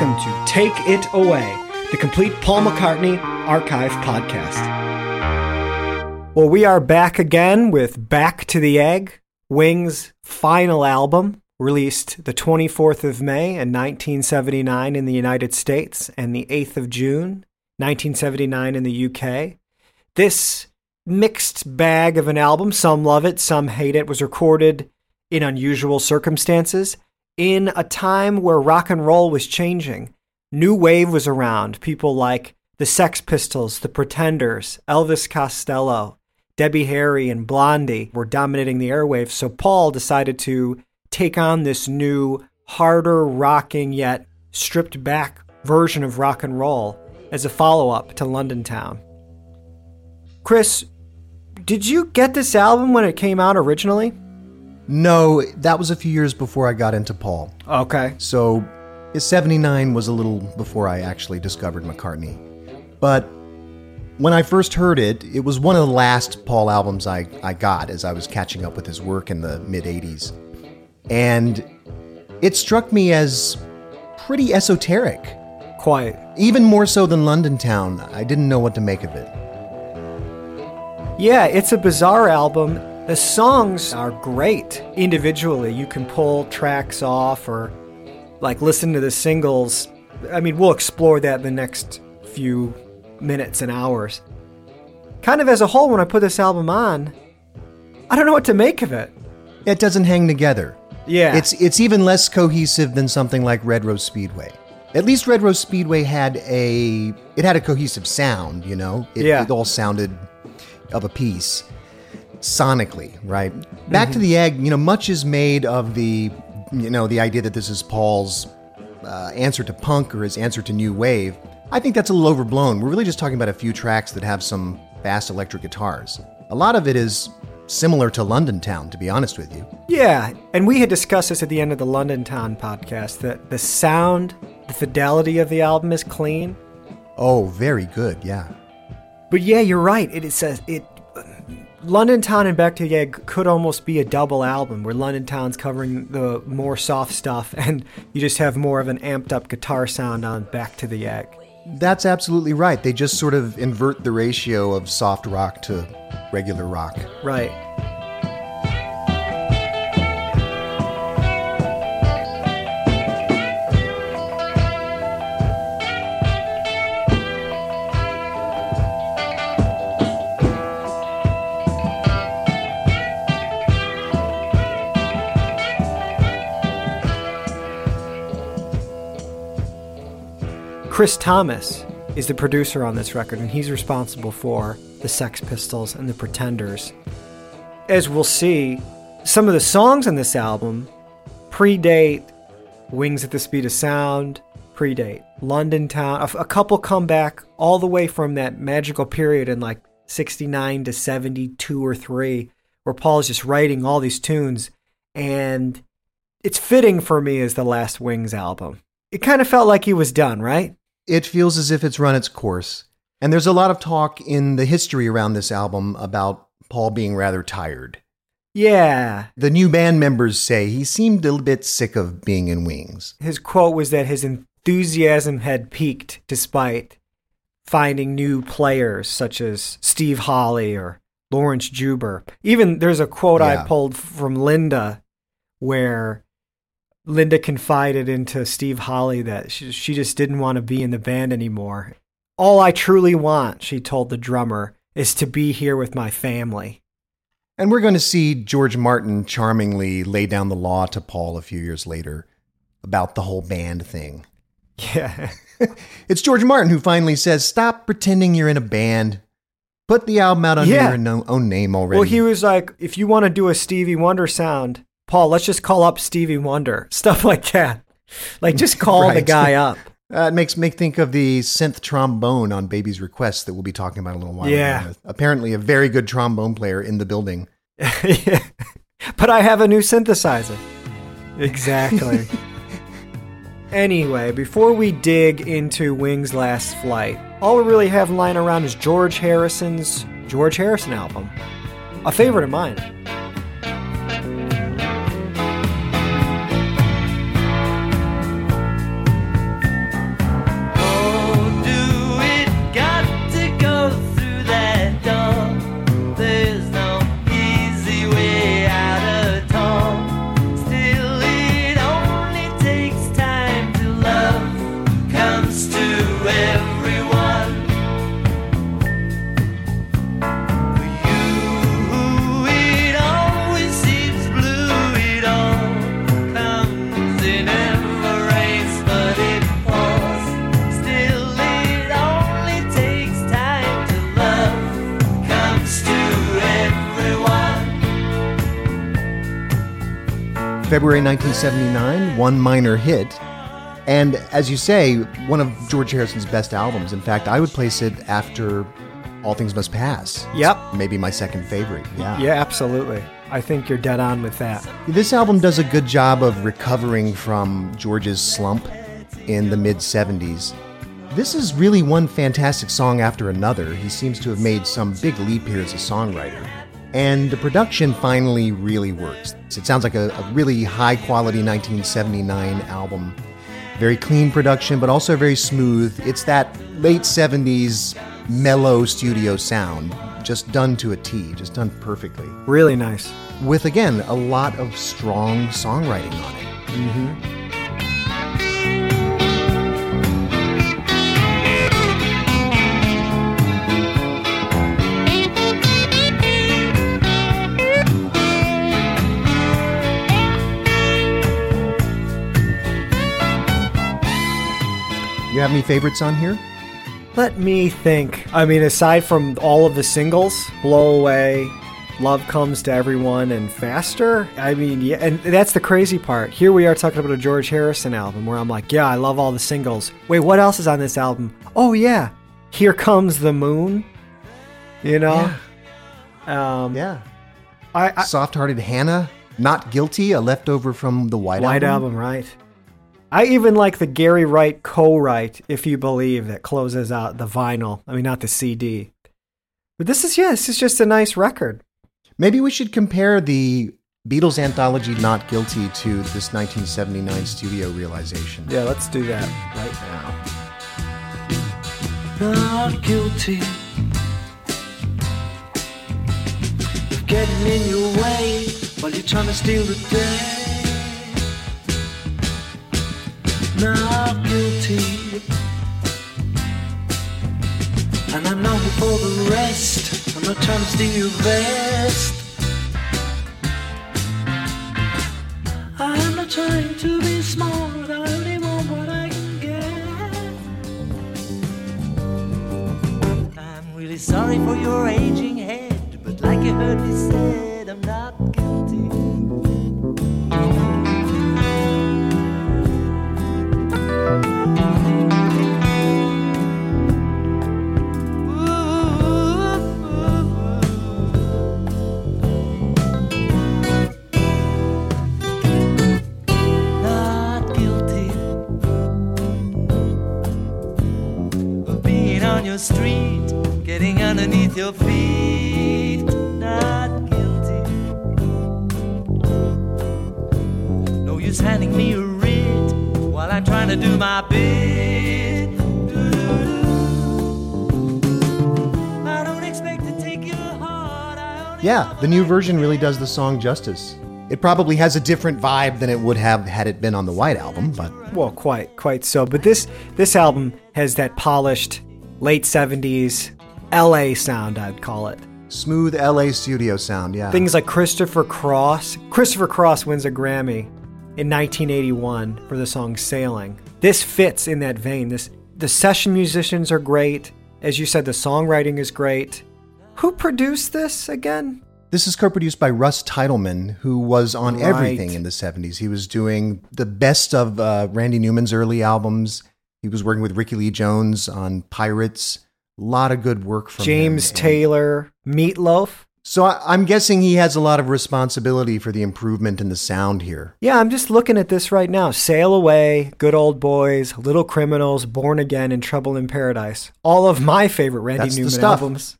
Welcome to Take It Away, the complete Paul McCartney archive podcast. Well, we are back again with Back to the Egg, Wings' final album, released the 24th of May in 1979 in the United States and the 8th of June, 1979 in the UK. This mixed bag of an album, some love it, some hate it, was recorded in unusual circumstances in a time where rock and roll was changing. New wave was around. People like the Sex Pistols, the Pretenders, Elvis Costello, Debbie Harry, and Blondie were dominating the airwaves. So Paul decided to take on this new, harder, rocking, yet stripped back version of rock and roll as a follow up to London Town. Chris, did you get this album when it came out originally? No, that was a few years before I got into Paul. Okay. So, 79 was a little before I actually discovered McCartney. But when I first heard it, it was one of the last Paul albums I, I got as I was catching up with his work in the mid 80s. And it struck me as pretty esoteric. Quite. Even more so than London Town. I didn't know what to make of it. Yeah, it's a bizarre album. The songs are great individually. You can pull tracks off or like listen to the singles. I mean, we'll explore that in the next few minutes and hours. Kind of as a whole, when I put this album on, I don't know what to make of it. It doesn't hang together. Yeah. It's it's even less cohesive than something like Red Rose Speedway. At least Red Rose Speedway had a it had a cohesive sound, you know? It, Yeah. it all sounded of a piece sonically, right? Back to the egg, you know, much is made of the you know, the idea that this is Paul's uh, answer to punk or his answer to new wave. I think that's a little overblown. We're really just talking about a few tracks that have some fast electric guitars. A lot of it is similar to London Town, to be honest with you. Yeah, and we had discussed this at the end of the London Town podcast that the sound, the fidelity of the album is clean. Oh, very good, yeah. But yeah, you're right. It, it says it. London Town and Back to the Egg could almost be a double album where London Town's covering the more soft stuff and you just have more of an amped up guitar sound on Back to the Egg. That's absolutely right. They just sort of invert the ratio of soft rock to regular rock. Right. Chris Thomas is the producer on this record, and he's responsible for the Sex Pistols and the Pretenders. As we'll see, some of the songs on this album predate Wings at the Speed of Sound, predate London Town. A couple come back all the way from that magical period in like 69 to 72 or 3, where Paul's just writing all these tunes. And it's fitting for me as the last Wings album. It kind of felt like he was done, right? It feels as if it's run its course. And there's a lot of talk in the history around this album about Paul being rather tired. Yeah. The new band members say he seemed a little bit sick of being in Wings. His quote was that his enthusiasm had peaked despite finding new players such as Steve Holly or Laurence Juber. Even there's a quote I pulled from Linda where Linda confided into Steve Holly that she, she just didn't want to be in the band anymore. All I truly want, she told the drummer, is to be here with my family. And we're going to see George Martin charmingly lay down the law to Paul a few years later about the whole band thing. Yeah. It's George Martin who finally says, Stop pretending you're in a band. Put the album out under Yeah. your own name already. Well, he was like, if you want to do a Stevie Wonder sound, Paul, let's just call up Stevie Wonder. Stuff like that. Like, just call the guy up. Uh, it makes me think of the synth trombone on Baby's Request that we'll be talking about in a little while. Yeah. Apparently, a very good trombone player in the building. but I have a new synthesizer. Exactly. anyway, before we dig into Wings' last flight, all we really have lying around is George Harrison's George Harrison album. A favorite of mine. February 1979, one minor hit. And as you say, one of George Harrison's best albums. In fact, I would place it after All Things Must Pass. It's Yep. Maybe my second favorite. Yeah. Yeah, absolutely. I think you're dead on with that. This album does a good job of recovering from George's slump in the mid 70s. This is really one fantastic song after another. He seems to have made some big leap here as a songwriter. And the production finally really works. It sounds like a, a really high quality 1979 album. Very clean production, but also very smooth. It's that late 70s mellow studio sound, just done to a T, just done perfectly Really nice. with again a lot of strong songwriting on it. Mm-hmm. You have any favorites on here? Let me think. I mean, aside from all of the singles, Blow Away, Love Comes to Everyone, and Faster, I mean, yeah, and that's the crazy part. Here we are talking about a George Harrison album where I'm like, yeah, I love all the singles. Wait, what else is on this album? Oh, yeah, Here Comes the Moon. You know? Um, Yeah. I, I, Soft hearted Hannah, Not Guilty, a leftover from the White, White Album. Album, right? I even like the Gary Wright co-write, if you believe, that closes out the vinyl. I mean, not the CD. But this is yeah, this is just a nice record. Maybe we should compare the Beatles anthology Not Guilty to this 1979 studio realization. Yeah, let's do that right now. not guilty of getting in your way while you're trying to steal the day. I'm not guilty, and I'm not here for the rest. I'm not trying to steal your vest. I'm not trying to be smart. I only want what I can get. I'm really sorry for your aging head, but like you heard me said, I'm not guilty. Being street, getting underneath your feet. Not guilty. No use handing me a writ while I'm trying to do my bit. I don't expect to take your heart. Yeah, the new version really does the song justice. It probably has a different vibe than it would have had it been on the White Album, but Well, quite, quite so. But this this album has that polished late '70s LA sound, I'd call it. smooth LA studio sound, yeah. Things like Christopher Cross. Christopher Cross wins a Grammy in 1981 for the song "Sailing." This fits in that vein. This the session musicians are great. As you said, the songwriting is great. Who produced this again? This is co-produced by Russ Titelman, who was on Right. everything in the '70s. He was doing the best of uh, Randy Newman's early albums. He was working with Rickie Lee Jones on Pirates. A lot of good work from James him. Taylor, Meatloaf. So I, I'm guessing he has a lot of responsibility for the improvement in the sound here. Yeah, I'm just looking at this right now. Sail Away, Good Old Boys, Little Criminals, Born Again, and Trouble in Paradise. All of my favorite Randy That's the Newman stuff. albums.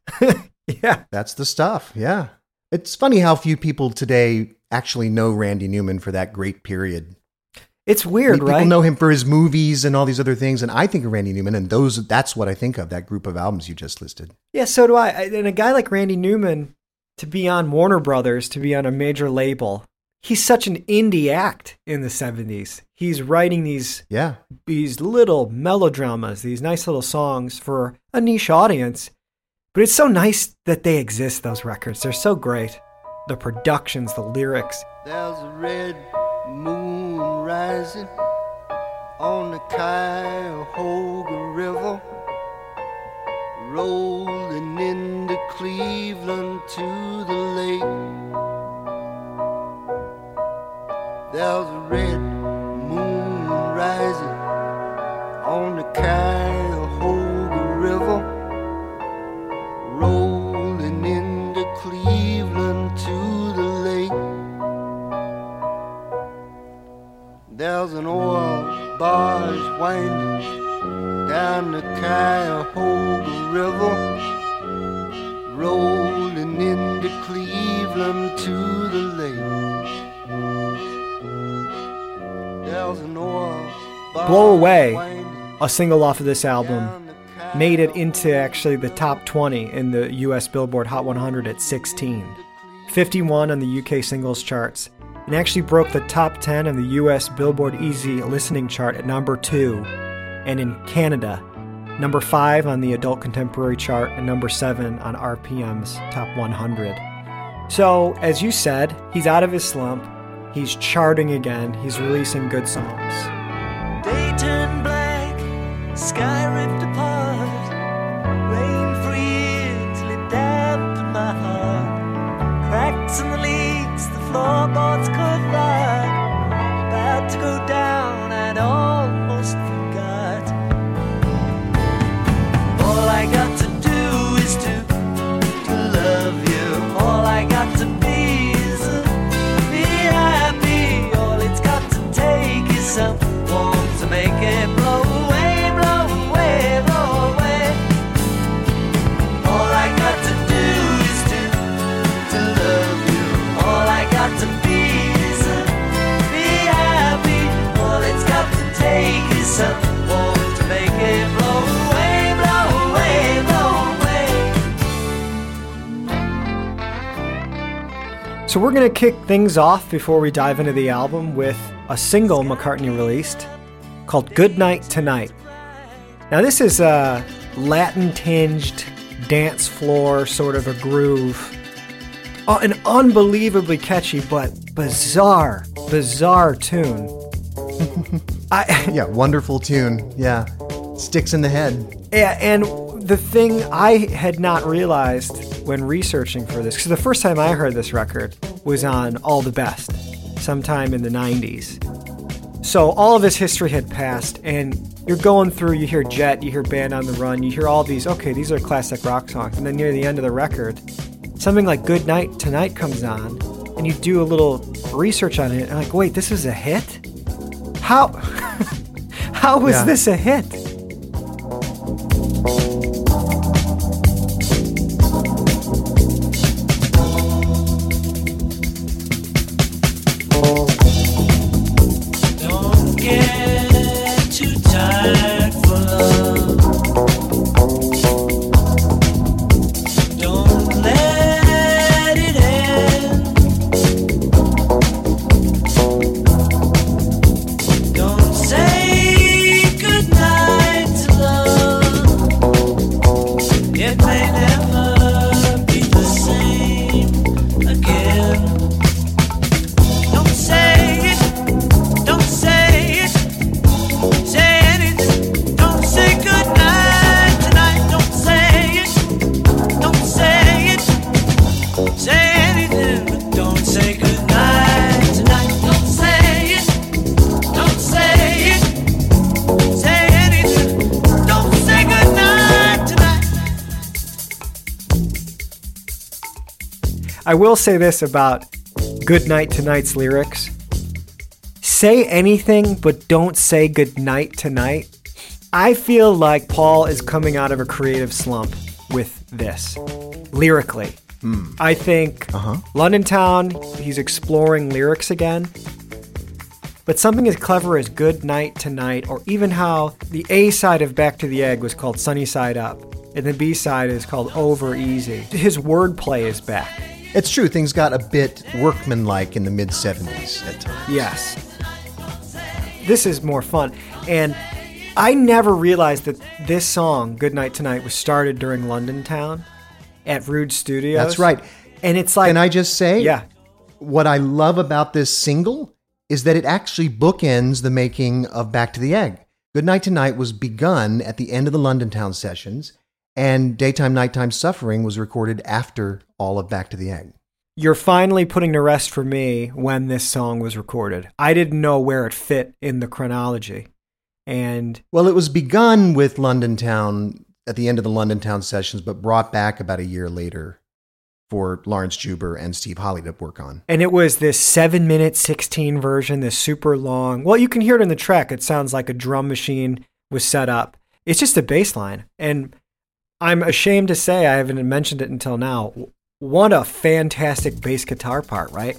yeah. That's the stuff. Yeah. It's funny how few people today actually know Randy Newman for that great period. It's I weird, mean, people right? know him for his movies and all these other things, and I think of Randy Newman, and those that's what I think of that group of albums you just listed. Yeah, so do I. I- And a guy like Randy Newman, to be on Warner Brothers, to be on a major label, he's such an indie act in the 70s. He's writing these Yeah, these little melodramas, these nice little songs for a niche audience. But it's so nice that they exist, those records. They're so great. The productions, the lyrics. There's a red moon rising on the Cuyahoga River, rolling into Cleveland to the lake. There's a red moon rising on the Cuyahoga There's an oil barge winding down the Cuyahoga River, rolling into Cleveland to the lake. There's an oil Blow Away, A single off of this album made it into actually the top 20 in the US Billboard Hot 100 at 16, 51 on the UK singles charts, and actually broke the top 10 on the US Billboard Easy listening chart at number 2, and in Canada, number 5 on the adult contemporary chart and number 7 on RPM's top 100. So, as you said, he's out of his slump. He's charting again. He's releasing good songs. Day turned black, sky ripped apart. Rain for years my heart. Cracks in the leaks, floorboards could rot. About to go So we're gonna kick things off before we dive into the album with a single McCartney released called "Good Night Tonight." Now this is a Latin-tinged dance floor sort of a groove, Uh, an unbelievably catchy but bizarre, bizarre tune. I yeah, wonderful tune. Yeah, sticks in the head. Yeah, and the thing I had not realized when researching for this, because the first time I heard this record was on All the Best, sometime in the 90s. So all of this history had passed, and you're going through, you hear Jet, you hear Band on the Run, you hear all these, okay, these are classic rock songs. And then near the end of the record, something like Good Night Tonight comes on, and you do a little research on it, and like, wait, this is a hit? How? How was Yeah. this a hit? I will say this about Good Night Tonight's lyrics. Say anything, but don't say good night tonight. I feel like Paul is coming out of a creative slump with this, lyrically. Hmm. I think uh-huh. London Town, he's exploring lyrics again. But something as clever as Good Night Tonight, or even how the A side of Back to the Egg was called Sunny Side Up, and the B side is called Over Easy. His wordplay is back. It's true, things got a bit workmanlike in the mid 70s at times. Yes. This is more fun. And I never realized that this song, Good Night Tonight, was started during London Town at Rude Studios. That's right. And it's like, Can I just say? yeah, What I love about this single is that it actually bookends the making of Back to the Egg. Good Night Tonight was begun at the end of the London Town sessions, and Daytime Nighttime Suffering was recorded after all of Back to the Egg. you're finally putting to rest for me when this song was recorded. I didn't know where it fit in the chronology. And Well, it was begun with London Town at the end of the London Town sessions, but brought back about a year later for Laurence Juber and Steve Holly to work on. and it was this 7 minute 16 version, this super long. Well, you can hear it in the track. It sounds like a drum machine was set up. It's just a bass line. And I'm ashamed to say I haven't mentioned it until now. What a fantastic bass guitar part, right?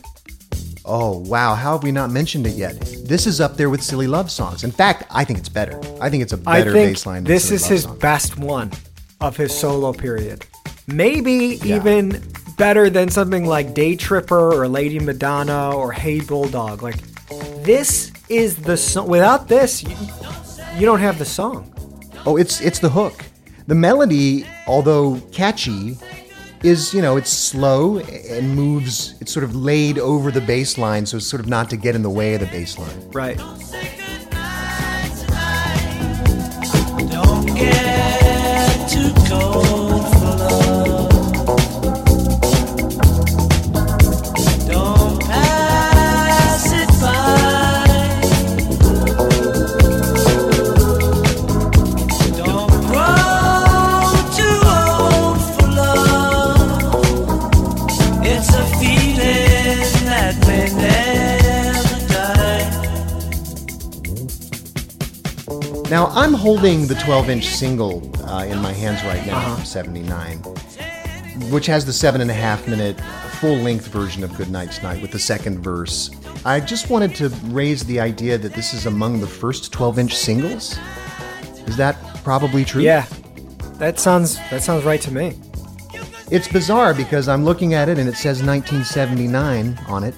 Oh, wow. How have we not mentioned it yet? This is up there with Silly Love Songs. In fact, I think it's better. I think it's a better I think bass line. this is Love his Songs. best one of his solo period. Maybe Yeah. even better than something like Day Tripper or Lady Madonna or Hey Bulldog. Like this is the song. Without this, you, you don't have the song. Oh, it's it's the hook. The melody, although catchy, is you know it's slow and moves. It's sort of laid over the bass line, so it's sort of not to get in the way of the bass line. Right. Don't holding the 12-inch single uh, in my hands right now from '79, which has the seven and a half minute full-length version of "Good Night Tonight" with the second verse. I just wanted to raise the idea that this is among the first 12-inch singles. Is that probably true? Yeah. That sounds that sounds right to me. It's bizarre because I'm looking at it and it says 1979 on it,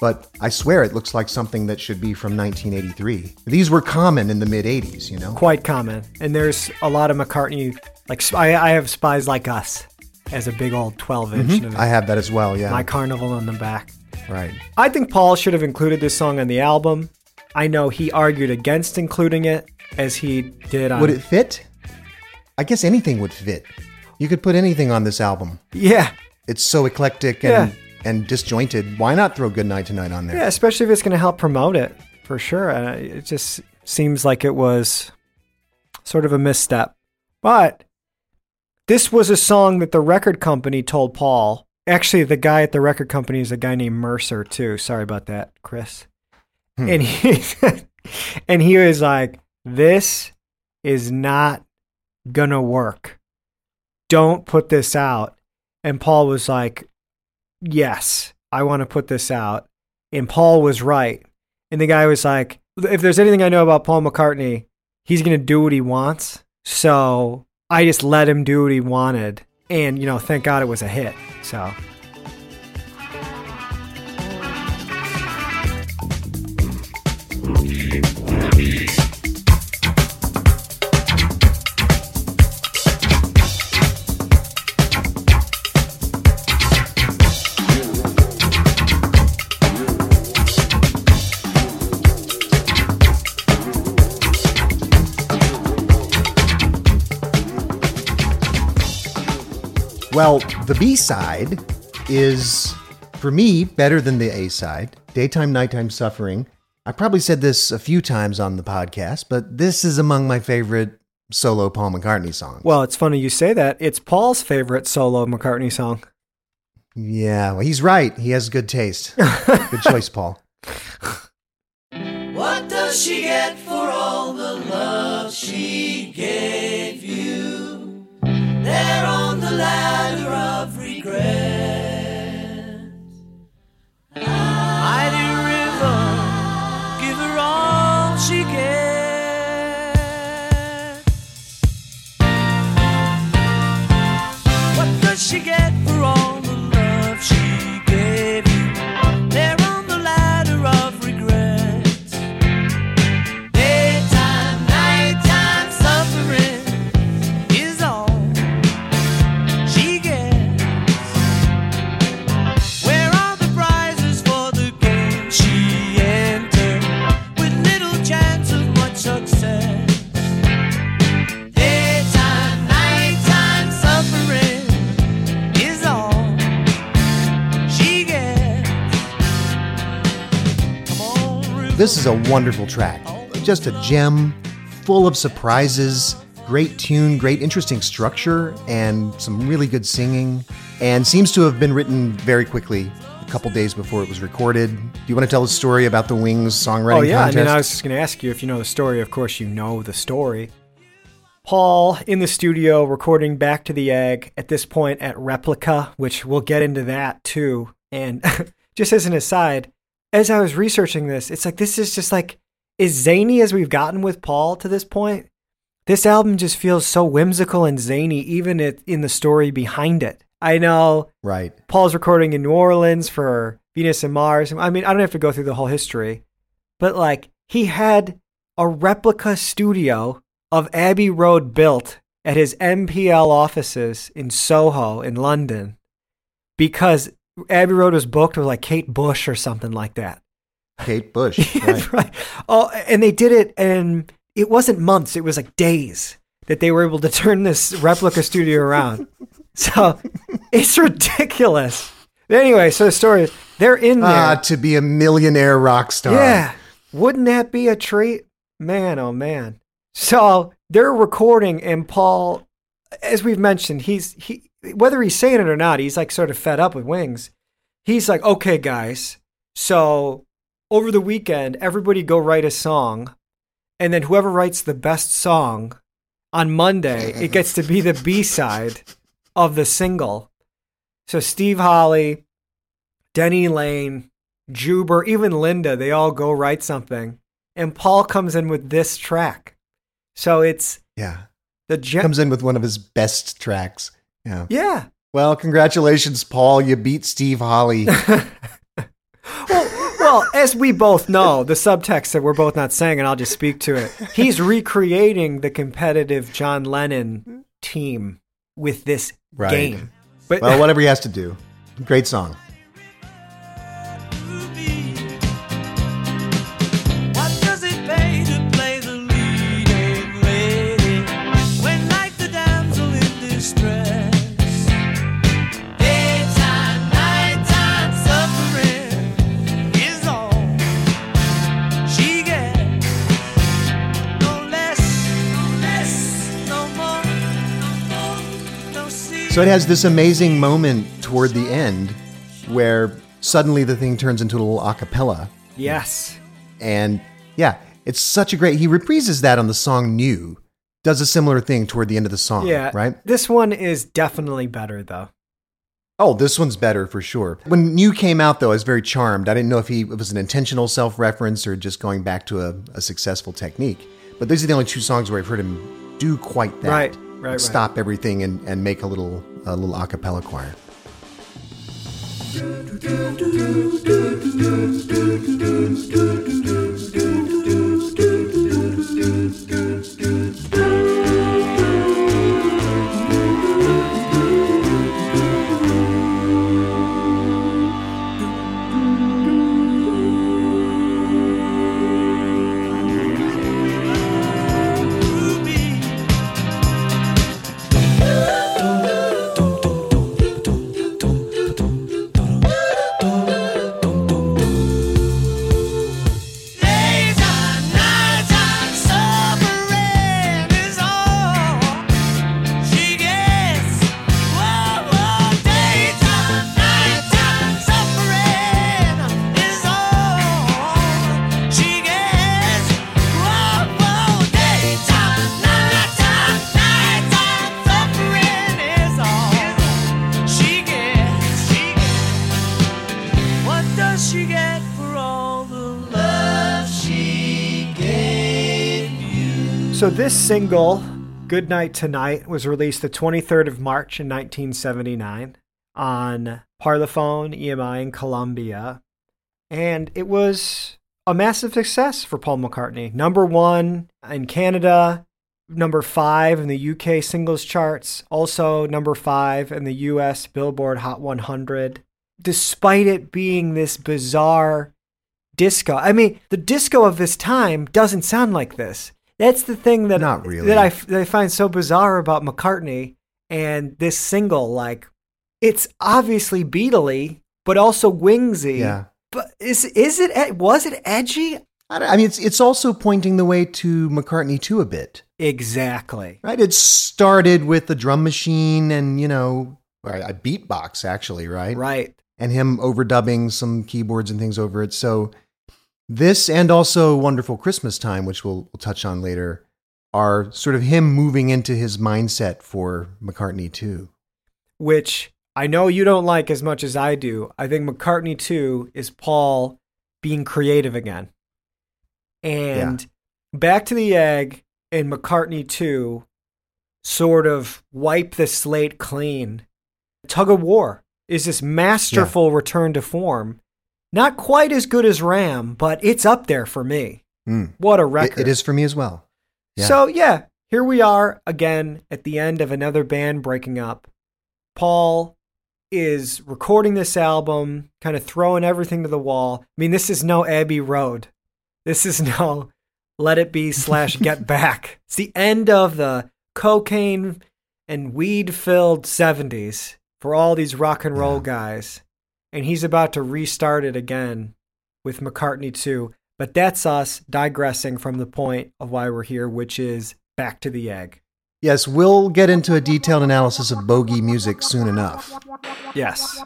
but I swear it looks like something that should be from 1983. These were common in the mid 80s, you know? Quite common. And there's a lot of McCartney like I, I have Spies Like Us as a big old 12 inch Mm-hmm. I have that as well, yeah. my carnival on the back. right. I think Paul should have included this song on the album. I know he argued against including it as he did on Would it fit? I guess anything would fit. You could put anything on this album. Yeah. It's so eclectic and, Yeah. And disjointed. Why not throw Good Night Tonight on there? Yeah, especially if it's going to help promote it for sure. Uh, it just seems like it was sort of a misstep. But this was a song that the record company told Paul. Actually, the guy at the record company is a guy named Mercer too. Sorry about that, Chris. And he and he was like, "This is not gonna work. Don't put this out." And Paul was like, "Yes, I want to put this out." And Paul was right. And the guy was like, if there's anything I know about Paul McCartney, he's going to do what he wants. So I just let him do what he wanted. And, you know, thank God it was a hit. So Well, the B side is, for me, better than the A side. Daytime, Nighttime Suffering. I probably said this a few times on the podcast, but this is among my favorite solo Paul McCartney songs. Well, it's funny you say that. It's Paul's favorite solo McCartney song. Yeah, well, he's right. He has good taste. good choice, Paul. What does she get for all the love she gave you? There on This is a wonderful track. Just a gem, full of surprises, great tune, great interesting structure, and some really good singing. And seems to have been written very quickly, a couple days before it was recorded. Do you want to tell the story about the Wings songwriting Oh yeah, contest? I mean, I was just going to ask you if you know the story. Of course, you know the story. Paul in the studio recording Back to the Egg at this point at Replica, which we'll get into that too. And just as an aside, as I was researching this, it's like this is just like as zany as we've gotten with Paul to this point. This album just feels so whimsical and zany, even it, in the story behind it. I know right. Paul's recording in New Orleans for Venus and Mars. I mean, I don't have to go through the whole history, but like he had a replica studio of Abbey Road built at his MPL offices in Soho in London because Abbey Road was booked with like Kate Bush or something like that. Kate Bush. Right. right. Oh, and they did it, and it wasn't months; it was like days that they were able to turn this replica studio around. So it's ridiculous. Anyway, so the story is they're in there. Ah, to be a millionaire rock star. yeah, wouldn't that be a treat, man? Oh man. So they're recording, and Paul, as we've mentioned, he's he whether he's saying it or not, he's like sort of fed up with Wings. He's like, okay, guys, so over the weekend, everybody go write a song, and then whoever writes the best song on Monday, it gets to be the B side of the single. So Steve Holly, Denny Laine, Juber, even Linda, they all go write something. And Paul comes in with this track. So it's Yeah. the gen- Comes in with one of his best tracks. Yeah. Yeah. Well, congratulations, Paul. You beat Steve Holly. Well, well, as we both know, the subtext that we're both not saying, and I'll just speak to it. He's recreating the competitive John Lennon team with this Right. game. But well, whatever he has to do. Great song. So it has this amazing moment toward the end where suddenly the thing turns into a little a cappella. yes. And yeah, it's such a great. He reprises that on the song New. Does a similar thing toward the end of the song. Yeah. Right? This one is definitely better, though. Oh, this one's better for sure. When New came out, though, I was very charmed. I didn't know if he it was an intentional self reference or just going back to a, a successful technique. But these are the only two songs where I've heard him do quite that. Right, right, right. Stop everything and, and make a little a little a cappella choir. So this single, Good Night Tonight, was released the 23rd of March in 1979 on Parlophone, EMI, and Columbia. And it was a massive success for Paul McCartney. Number one in Canada, number five in the UK singles charts, also number five in the US Billboard Hot 100. Despite it being this bizarre disco, I mean, the disco of this time doesn't sound like this. That's the thing that Not really. that I that I find so bizarre about McCartney and this single. Like, it's obviously Beatly, but also Wingsy. Yeah. But is is it was it edgy? I, don't- I mean, it's it's also pointing the way to McCartney 2 a bit, Exactly. right? It started with the drum machine and you know a beatbox actually, right? Right. And him overdubbing some keyboards and things over it. So this and also Wonderful Christmas Time, which we'll, we'll touch on later, are sort of him moving into his mindset for McCartney 2. Which I know you don't like as much as I do. I think McCartney 2 is Paul being creative again. And Back to the Egg and McCartney 2 sort of wipe the slate clean. Tug of War is this masterful return to form. Not quite as good as Ram, but it's up there for me. Mm. What a It- record. it is for me as well. Yeah. So, yeah, here we are again at the end of another band breaking up. Paul is recording this album, kind of throwing everything to the wall. I mean, this is no Abbey Road. This is no Let It Be slash Get Back. It's the end of the cocaine and weed filled 70s for all these rock and roll Yeah. guys. And he's about to restart it again with McCartney 2. But that's us digressing from the point of why we're here, which is back to the egg. Yes, we'll get into a detailed analysis of bogey music soon enough. Yes.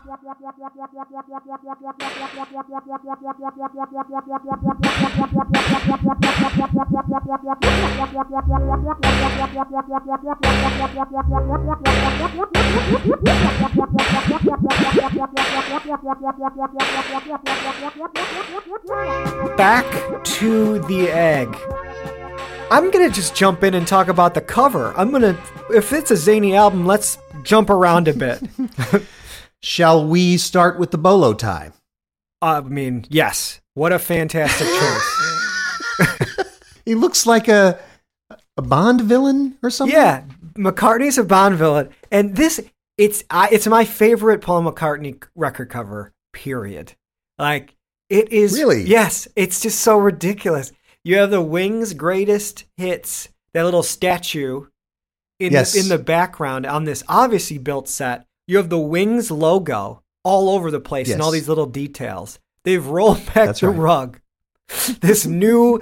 Back to the egg. I'm gonna just jump in and talk about the cover. I'm gonna, if it's a zany album, let's jump around a bit. Shall we start with the bolo tie? I mean, yes. What a fantastic choice. He looks like a a Bond villain or something. yeah, McCartney's a Bond villain, and this it's I, it's my favorite Paul McCartney record cover. Period. Like it is Really? Yes, it's just so ridiculous. You have the Wings' greatest hits, that little statue in Yes. the, in the background on this obviously built set. You have the Wings logo all over the place and all these little details. They've rolled back That's the right. rug. this new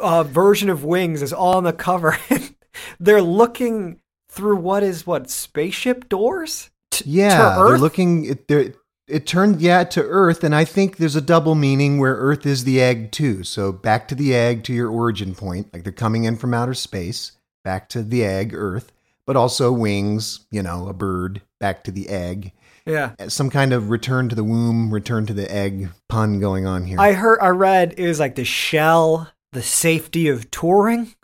uh, version of Wings is all on the cover. They're looking through what is what spaceship doors? T- Yeah, to they're looking. They're, it turned yeah to Earth, and I think there's a double meaning where Earth is the egg too. So back to the egg to your origin point, like they're coming in from outer space, back to the egg, Earth, but also wings. You know, a bird back to the egg. Yeah. Some kind of return to the womb, return to the egg pun going on here. I heard, I read it was like the shell, the safety of touring,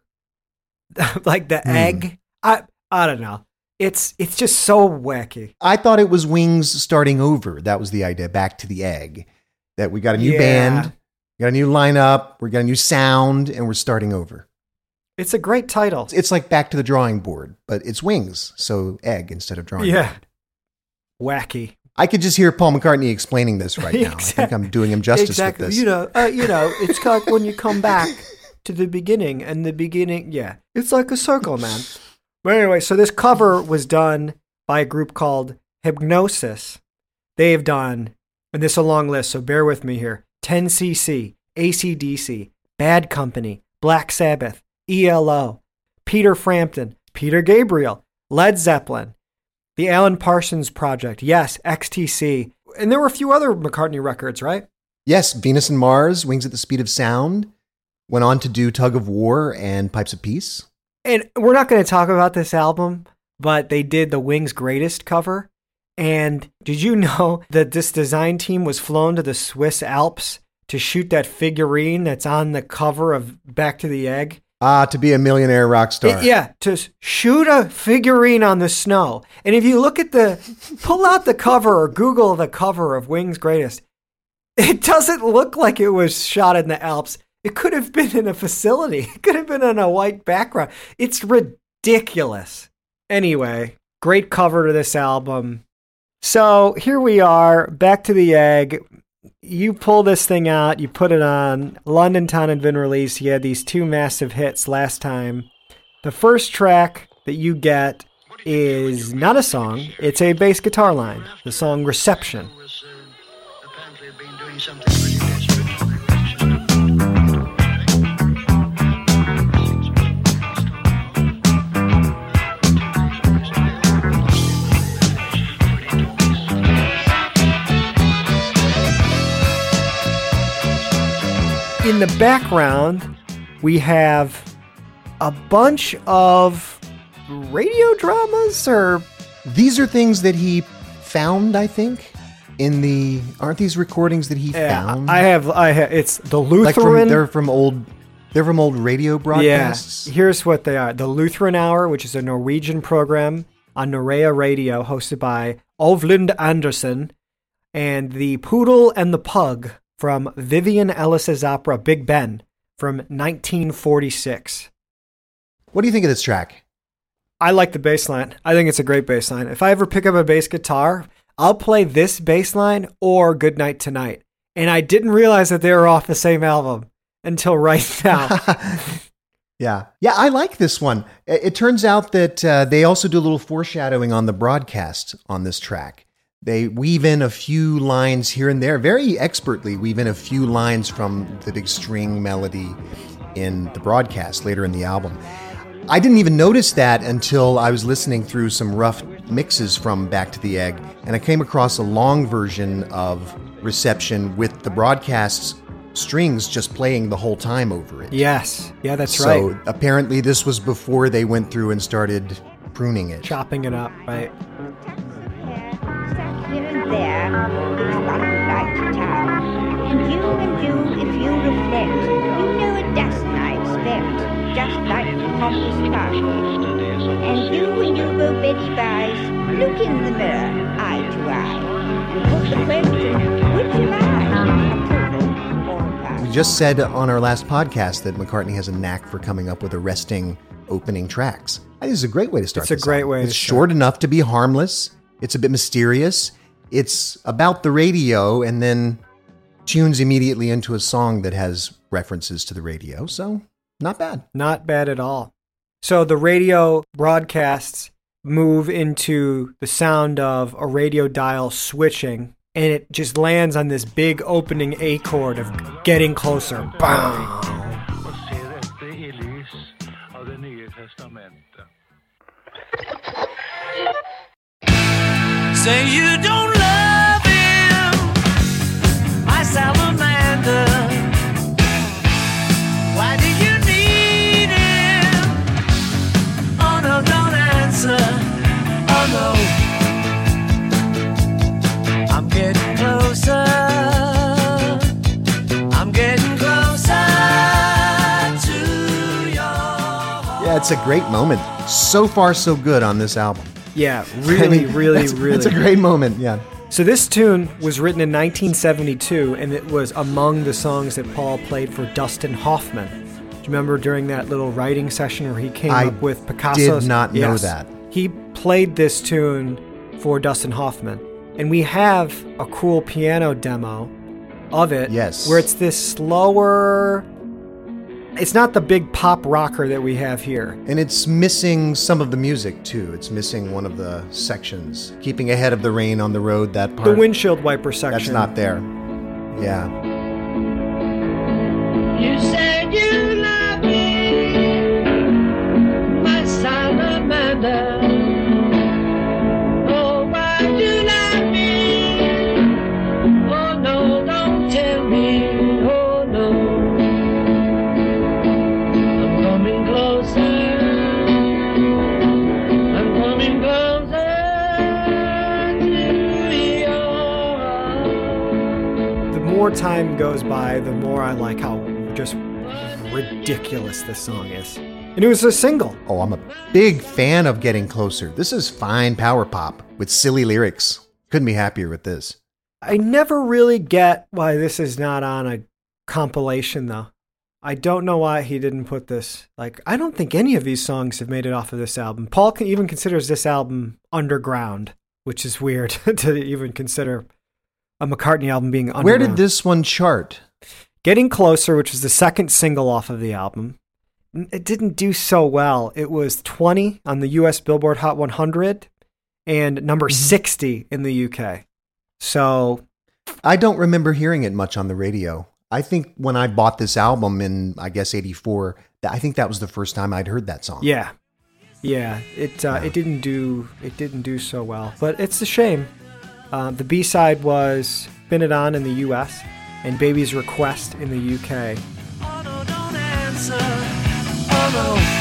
like the Hmm. egg. I, I don't know. It's, it's just so wacky. I thought it was wings starting over. That was the idea. Back to the egg. That we got a new Yeah. band, got a new lineup, we got a new sound, and we're starting over. It's a great title. It's like back to the drawing board, but it's wings, so egg instead of drawing Yeah. board. Wacky. I could just hear Paul McCartney explaining this right now. I think I'm doing him justice exactly. with this. You know, uh, you know, it's like when you come back to the beginning, and the beginning, yeah, it's like a circle, man. But anyway, so this cover was done by a group called Hipgnosis. They've done, and this is a long list, so bear with me here 10cc, ACDC, Bad Company, Black Sabbath, ELO, Peter Frampton, Peter Gabriel, Led Zeppelin, the Alan Parsons Project, yes, XTC. And there were a few other McCartney records, right? yes, Venus and Mars, Wings at the Speed of Sound, went on to do Tug of War and Pipes of Peace. And we're not going to talk about this album, but they did the Wings Greatest cover. And did you know that this design team was flown to the Swiss Alps to shoot that figurine that's on the cover of Back to the Egg? Ah, to be a millionaire rock star. It- yeah, to shoot a figurine on the snow. And if you look at the, pull out the cover or Google the cover of Wings Greatest, it doesn't look like it was shot in the Alps. It could have been in a facility. It could have been on a white background. It's ridiculous. Anyway, great cover to this album. So here we are, back to the egg. You pull this thing out, you put it on. London Town had been released. You had these two massive hits last time. The first track that you get is not a song, it's a bass guitar line. The song Reception. In the background, we have a bunch of radio dramas or These are things that he found, I think, in the aren't these recordings that he Yeah, found? I have I have it's the like from, Lutheran they're from old they're from old radio broadcasts. Yeah, here's what they are: the Lutheran Hour, which is a Norwegian program on Norea Radio, hosted by Ovlind Andersen, and the Poodle and the Pug from Vivian Ellis's opera Big Ben from 1946. What do you think of this track? I like the bass line. I think it's a great bass line. If I ever pick up a bass guitar, I'll play this bass line or Good Night Tonight. And I didn't realize that they were off the same album until right now. Yeah, yeah, I like this one. It, it turns out that uh, they also do a little foreshadowing on the broadcast on this track. They weave in a few lines here and there, very expertly weave in a few lines from the big string melody in the broadcast later in the album. I didn't even notice that until I was listening through some rough mixes from Back to the Egg, and I came across a long version of Reception with the broadcast's strings just playing the whole time over it. yes. Yeah, that's so right. So apparently, this was before they went through and started pruning it. Chopping it up, right? Here and there, it's like a light town. And you and you, if you reflect, you know a dozen I expect, just like the. And you, when you go Betty buys, look in the mirror, eye to eye, and put the question, would you like a poodle or a pug? We just said on our last podcast that McCartney has a knack for coming up with arresting opening tracks. I think this is a great way to start. It's a great album. way It's to short enough to be harmless. It's a bit mysterious. It's about the radio, and then tunes immediately into a song that has references to the radio. So not bad. Not bad at all. So the radio broadcasts move into the sound of a radio dial switching, and it just lands on this big opening A chord of getting closer. Bam! og ser dette i lys av Det nye testamentet. Say you don't it's a great moment. So far, so good on this album. Yeah, really, I mean, really, it's, really. It's a great moment. Yeah. So this tune was written in 1972, and it was among the songs that Paul played for Dustin Hoffman. Do you remember during that little writing session where he came I up with Picasso's? did not know that. He played this tune for Dustin Hoffman, and we have a cool piano demo of it. Yes. where it's this slower. It's not the big pop rocker that we have here. And it's missing some of the music too. It's missing one of the sections. Keeping ahead of the rain on the road, that part. The windshield wiper section. That's not there. Yeah. You said you love me, my salamander. More time goes by, the more I like how just ridiculous this song is. And it was a single. Oh, I'm a big fan of Getting Closer. This is fine power pop with silly lyrics. Couldn't be happier with this. I never really get why this is not on a compilation though. I don't know why he didn't put this. Like, I don't think any of these songs have made it off of this album. Paul even considers this album underground, which is weird to even consider a McCartney album being underground. Where did this one chart? Getting Closer, which was the second single off of the album, it didn't do so well. It was 20 on the US Billboard Hot 100 and number 60 in the UK. So, I don't remember hearing it much on the radio. I think when I bought this album in, I guess, 84, I think that was the first time I'd heard that song. yeah. Yeah, it uh, it didn't do it didn't do so well, but it's a shame. Uh, the B side was "Spin It On" in the U.S. and "Baby's Request" in the UK. Oh no. Oh no.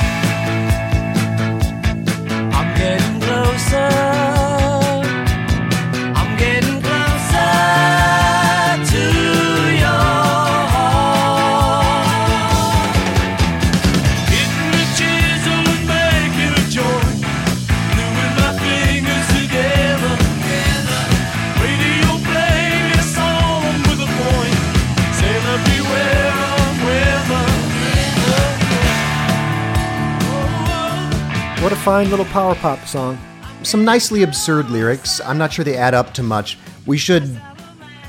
Fine little power pop song. Some nicely absurd lyrics. I'm not sure they add up to much. We should,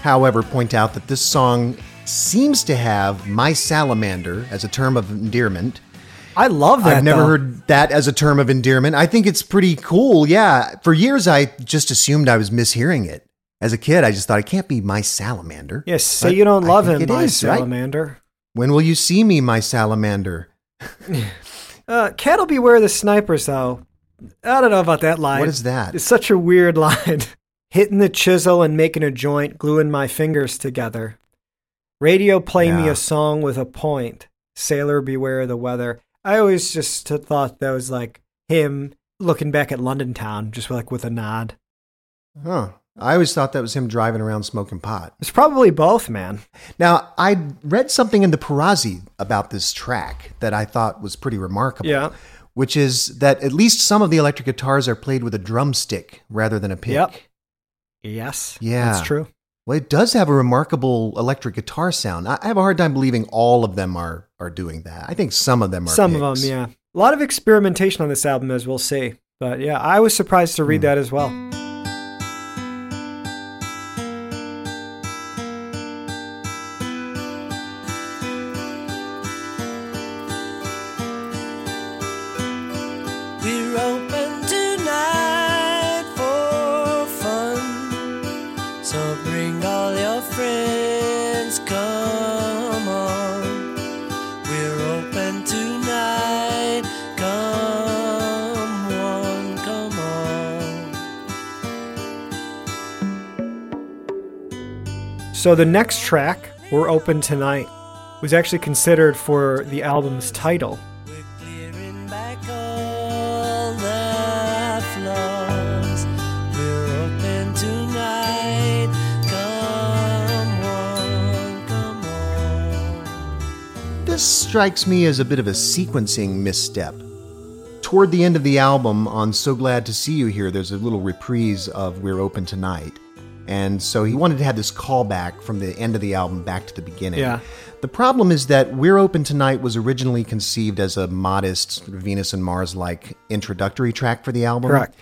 however, point out that this song seems to have my salamander as a term of endearment. I love that. I've never though. heard that as a term of endearment. I think it's pretty cool. Yeah. For years, I just assumed I was mishearing it. As a kid, I just thought it can't be my salamander. Yes, say But you don't love him, it my is, right? salamander. When will you see me, my salamander? Uh, cat'll beware the snipers, though. I don't know about that line. What is that? It's such a weird line. Hitting the chisel and making a joint, gluing my fingers together. Radio play me a song with a point. Sailor beware the weather. I always just thought that was like him looking back at London town, just like with a nod. Huh. I always thought that was him driving around smoking pot. It's probably both, man. Now, I read something in the Perasi about this track that I thought was pretty remarkable. Yeah. Which is that at least some of the electric guitars are played with a drumstick rather than a pick. Yep. Yes. Yeah. That's true. Well, it does have a remarkable electric guitar sound. I have a hard time believing all of them are are doing that. I think some of them are. Some picks. of them, yeah. A lot of experimentation on this album, as we'll see. But yeah, I was surprised to read hmm. that as well. So the next track, We're Open Tonight, was actually considered for the album's title. This strikes me as a bit of a sequencing misstep. Toward the end of the album, on So Glad to See You Here, there's a little reprise of We're Open Tonight. And so he wanted to have this callback from the end of the album back to the beginning. Yeah. The problem is that We're Open Tonight was originally conceived as a modest Venus and Mars like introductory track for the album. Correct.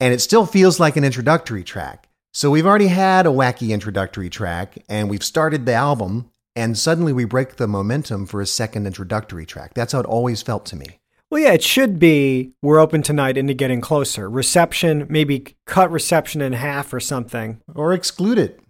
And it still feels like an introductory track. So we've already had a wacky introductory track, and we've started the album, and suddenly we break the momentum for a second introductory track. That's how it always felt to me. Well, yeah, it should be We're Open Tonight into Getting Closer. Reception, maybe cut reception in half or something. Or exclude it.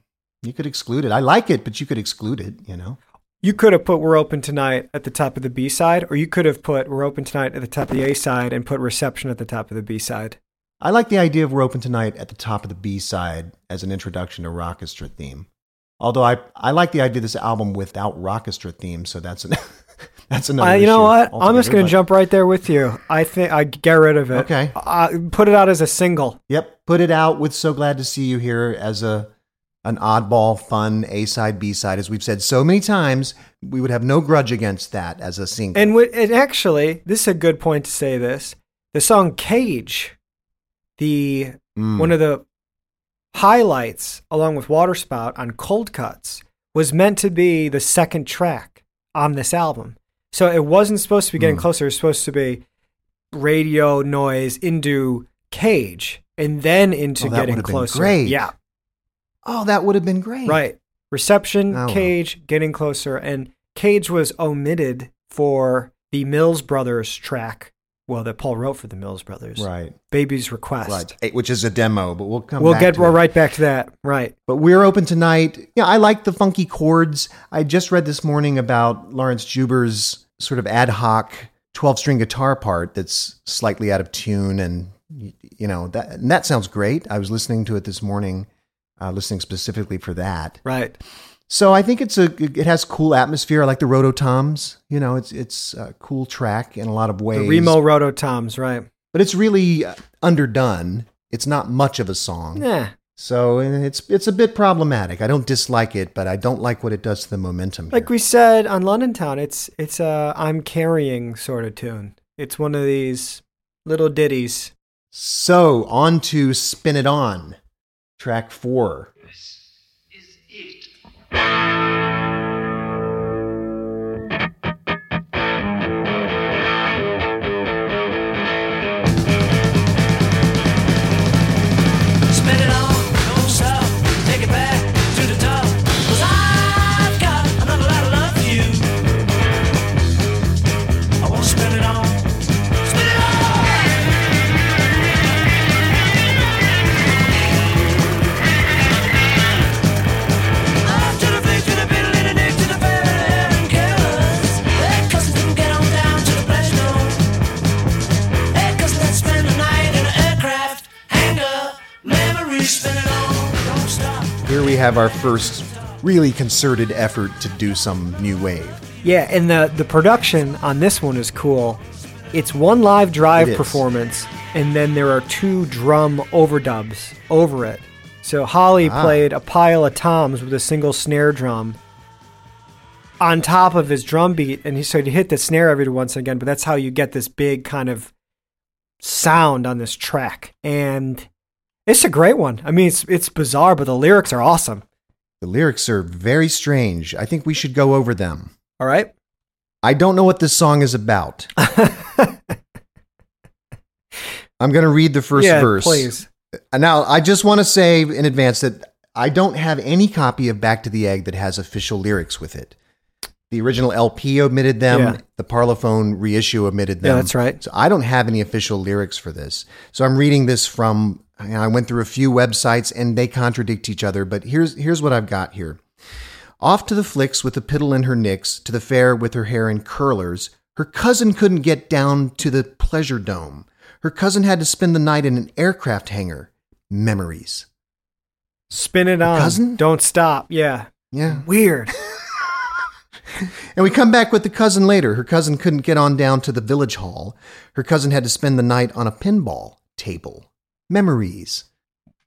You could exclude it. I like it, but you could exclude it, you know? You could have put We're Open Tonight at the top of the B side, or you could have put We're Open Tonight at the top of the A side and put Reception at the top of the B side. I like the idea of We're Open Tonight at the top of the B side as an introduction to Rockestra theme. Although I, I like the idea of this album without Rockestra theme, so that's an, that's another Uh, you know what? I'm just going to jump right there with you. I think I get rid of it. Okay. Uh, put it out as a single. Yep, put it out with "So Glad to See You Here" as a an oddball, fun A side, B side, as we've said so many times. We would have no grudge against that as a single. And, w- and actually, this is a good point to say this. The song Cage, the Mm. one of the highlights along with Waterspout on Cold Cuts was meant to be the second track on this album. So it wasn't supposed to be getting Mm. closer. It was supposed to be radio noise into Cage and then into Oh, that getting closer. great. Yeah. oh, that would have been great. Right. Reception, Oh, well. Cage, getting closer. And Cage was omitted for the Mills Brothers track. Well, that Paul wrote for the Mills Brothers. Right. Baby's Request. Right. Which is a demo, but we'll come We'll back get to we're it. right back to that. Right. But we're open tonight. Yeah, I like the funky chords. I just read this morning about Laurence Juber's sort of ad hoc 12 string guitar part that's slightly out of tune. And, you know, that, and that sounds great. I was listening to it this morning, uh, listening specifically for that. Right. So I think it's a, it has cool atmosphere. I like the Rototoms. You know, it's, it's a cool track in a lot of ways. The Remo Roto Toms, right. But it's really uh, underdone. It's not much of a song. Yeah. So it's it's a bit problematic. I don't dislike it, but I don't like what it does to the momentum. Like we said on London Town, it's it's a I'm carrying sort of tune. It's one of these little ditties. so on to spin it on, track four. Thank you. Here we have our first really concerted effort to do some new wave. Yeah, and the the production on this one is cool. It's one live drive performance, and then there are two drum overdubs over it. So Holley Ah. played a pile of toms with a single snare drum on top of his drum beat, and he so he hit the snare every once and again. But that's how you get this big kind of sound on this track, and it's a great one. I mean, it's it's bizarre, but the lyrics are awesome. The lyrics are very strange. I think we should go over them. All right. I don't know what this song is about. I'm going to read the first yeah, verse. please. Uh, Now, I just want to say in advance that I don't have any copy of Back to the Egg that has official lyrics with it. The original LP omitted them. Yeah. The Parlophone reissue omitted them. Yeah, that's right. So I don't have any official lyrics for this. So I'm reading this from. I went through a few websites and they contradict each other. But here's here's what I've got here. Off to the flicks with the piddle in her nicks, to the fair with her hair in curlers. Her cousin couldn't get down to the pleasure dome. Her cousin had to spend the night in an aircraft hangar. Memories. Spin it on. cousin? Don't stop. Yeah. Yeah. Weird. And we come back with the cousin later. Her cousin couldn't get on down to the village hall. Her cousin had to spend the night on a pinball table. Memories.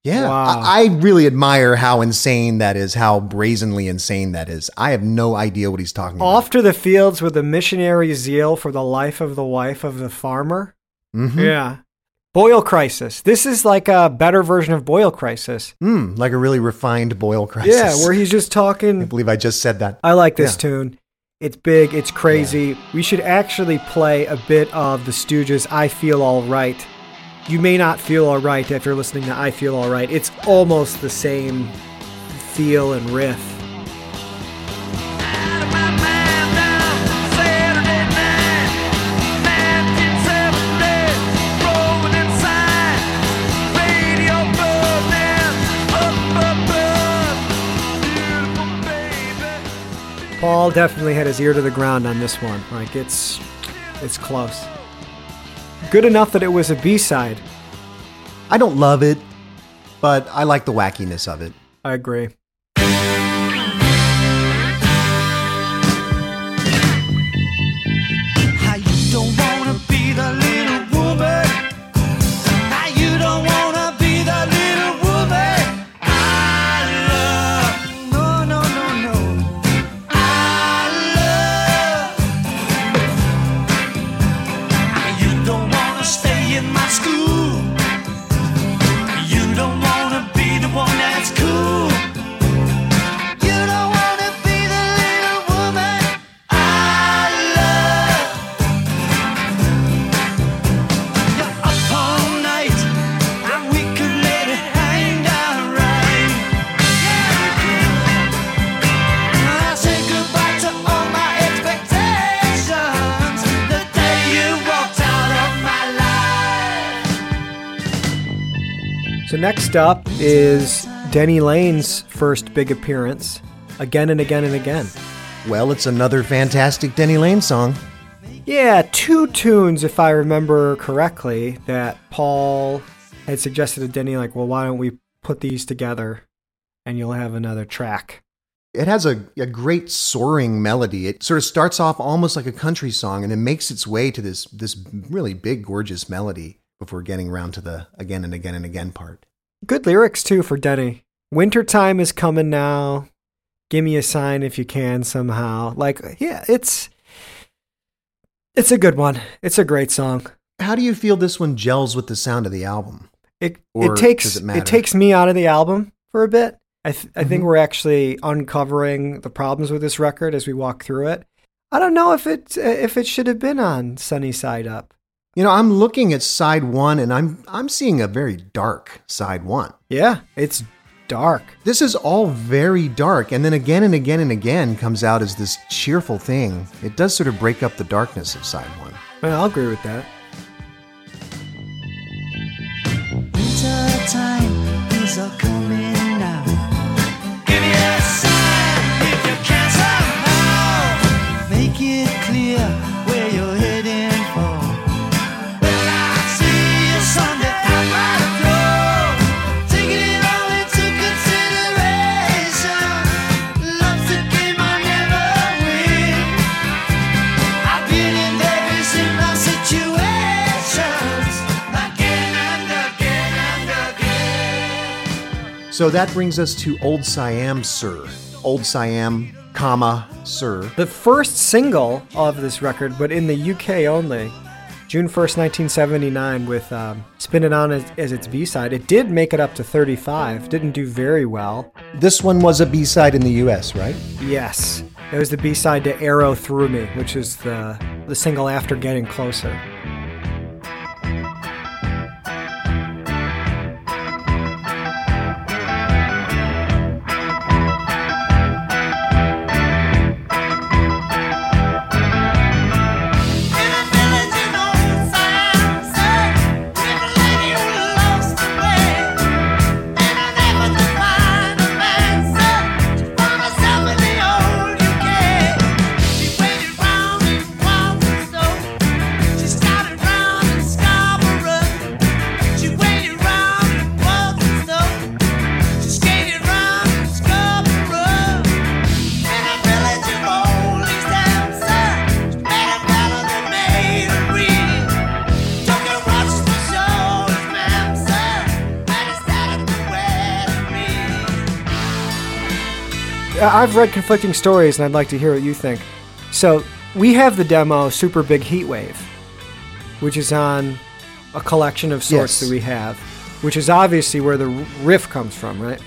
Yeah. Wow. I, I really admire how insane that is, how brazenly insane that is. I have no idea what he's talking about. Off to the fields with a missionary zeal for the life of the wife of the farmer. about. hmm Yeah. Boil Crisis. This is like a better version of Boil Crisis. Mm, like a really refined boil crisis. Yeah, where he's just talking. I believe I just said that. I like this Yeah. tune. It's big, it's crazy. We should actually play a bit of the Stooges' I Feel Alright. You may not feel alright if you're listening to I Feel Alright. It's almost the same feel and riff. Out of my mind now, Saturday night, 1970, rolling inside, radio buzzing, up above, beautiful baby. Paul definitely had his ear to the ground on this one. Like it's it's close. Good enough that it was a B-side. I don't love it, but I like the wackiness of it. I agree. Next up is Denny Laine's first big appearance, again and again and again. Well, it's another fantastic Denny Lane song. Yeah, two tunes, if I remember correctly, that Paul had suggested to Denny, like, well, why don't we put these together and you'll have another track. It has a, a great soaring melody. It sort of starts off almost like a country song and it makes its way to this this really big, gorgeous melody before getting around to the again and again and again part. Good lyrics, too, for Denny. Wintertime is coming now. Give me a sign if you can somehow. Like, yeah, it's. It's a good one. It's a great song. How do you feel this one gels with the sound of the album? It Or it takes it it, takes me out of the album for a bit. I th- I Mm-hmm. think we're actually uncovering the problems with this record as we walk through it. I don't know if it if it should have been on Sunny Side Up. You know, I'm looking at side one and I'm I'm seeing a very dark side one. Yeah, it's dark. This is all very dark, and then again and again and again comes out as this cheerful thing. It does sort of break up the darkness of side one. Well, I'll agree with that. Winter time is a So that brings us to Old Siam Sir. Old Siam, comma, Sir. The first single of this record, but in the UK only, June 1st, 1979, with um, Spin It On as, as its B side. It did make it up to 35, didn't do very well. This one was a B side in the US, right? Yes, it was the B side to Arrow Through Me, which is the, the single after Getting Closer. I've read conflicting stories, and I'd like to hear what you think. So, we have the demo Super Big Heat Wave, which is on a collection of sorts Yes. that we have, which is obviously where the riff comes from, right?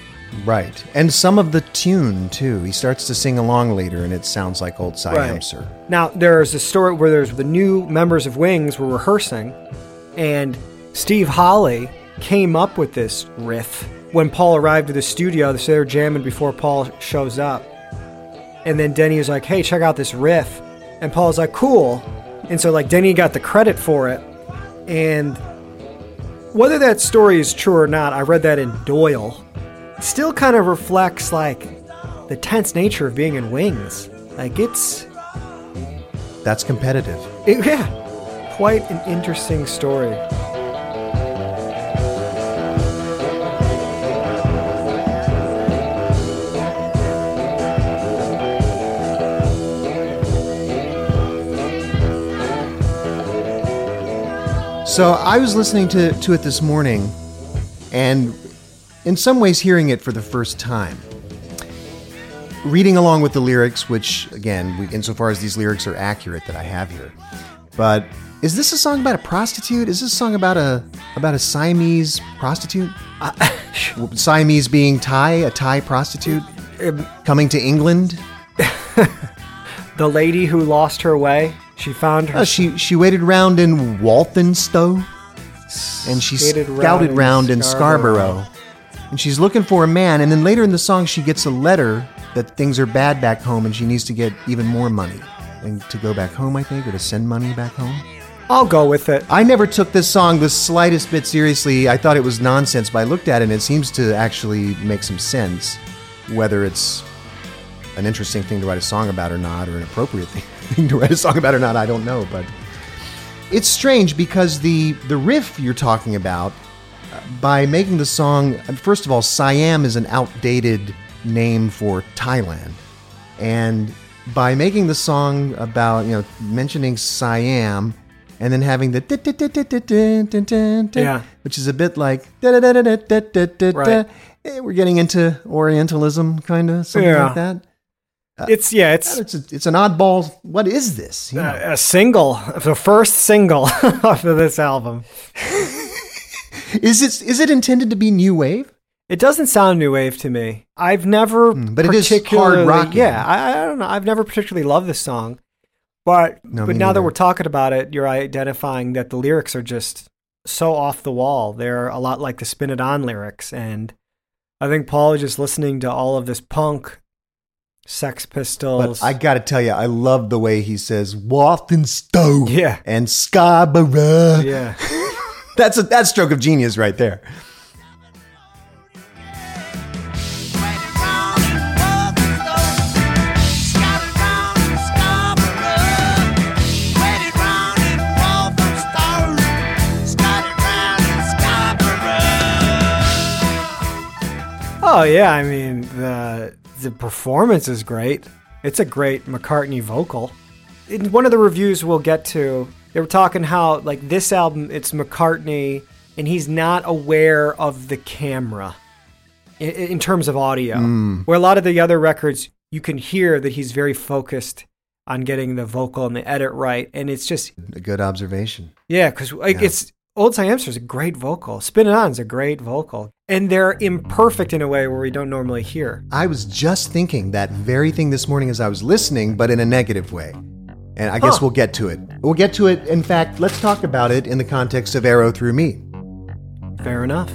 Right. And some of the tune, too. He starts to sing along later, and it sounds like Old Siam Right. Sir. Now, there's a story where there's the new members of Wings were rehearsing, and Steve Holley came up with this riff when Paul arrived at the studio. So they're jamming before Paul shows up. And then Denny was like, hey, check out this riff. And Paul's like, cool. And so, like, Denny got the credit for it. And whether that story is true or not, I read that in Doyle. Still kind of reflects, like, the tense nature of being in Wings. Like, it's. That's competitive. It, yeah, quite an interesting story. So I was listening to, to it this morning, and in some ways hearing it for the first time. Reading along with the lyrics, which, again, we, insofar as these lyrics are accurate that I have here. But Is this a song about a prostitute? Is this a song about a about a Siamese prostitute? Uh, Siamese being Thai, a Thai prostitute um, coming to England. The lady who lost her way, she found her. Uh, she she waited around in Walthamstow, and she Skated round scouted in round in Scarborough. Scarborough, and she's looking for a man. And then later in the song, she gets a letter that things are bad back home, and she needs to get even more money and to go back home, I think, or to send money back home. I'll go with it. I never took this song the slightest bit seriously. I thought it was nonsense, but I looked at it and it seems to actually make some sense. Whether it's an interesting thing to write a song about or not, or an appropriate thing, thing to write a song about or not, I don't know. But it's strange because the the riff you're talking about, uh, by making the song, first of all, Siam is an outdated name for Thailand, and by making the song about you know mentioning Siam. And then having the Yeah. which is a bit like. Right. Eh, we're getting into Orientalism, kind of something Yeah. like that. It's yeah, it's It's a, it's an oddball. What is this? You know? a, single, the first single off of this album. is it is it intended to be new wave? It doesn't sound new wave to me. I've never, Hmm, but it is particularly, hard rocking. Yeah, I, I don't know. I've never particularly loved this song, but No, but now that we're talking about it, you're identifying that the lyrics are just so off the wall. They're a lot like the Spin It On lyrics, and I think Paul is just listening to all of this punk, Sex Pistols. But I got to tell you, I love the way he says Walthamstow Yeah. and Scarborough. yeah, That's a that's stroke of genius right there. Oh yeah, I mean the the performance is great. It's a great McCartney vocal. In one of the reviews we'll get to, they were talking how like this album it's McCartney and he's not aware of the camera in, in terms of audio. Mm. Where a lot of the other records you can hear that he's very focused on getting the vocal and the edit right and it's just A good observation. yeah, because like Yeah. it's Old Time Siamster is a great vocal. Spin It On is a great vocal, and they're imperfect in a way where we don't normally hear. I was just thinking that very thing this morning as I was listening, but in a negative way. And I guess we'll get to it. We'll get to it. In fact, let's talk about it in the context of Arrow Through Me. Fair enough.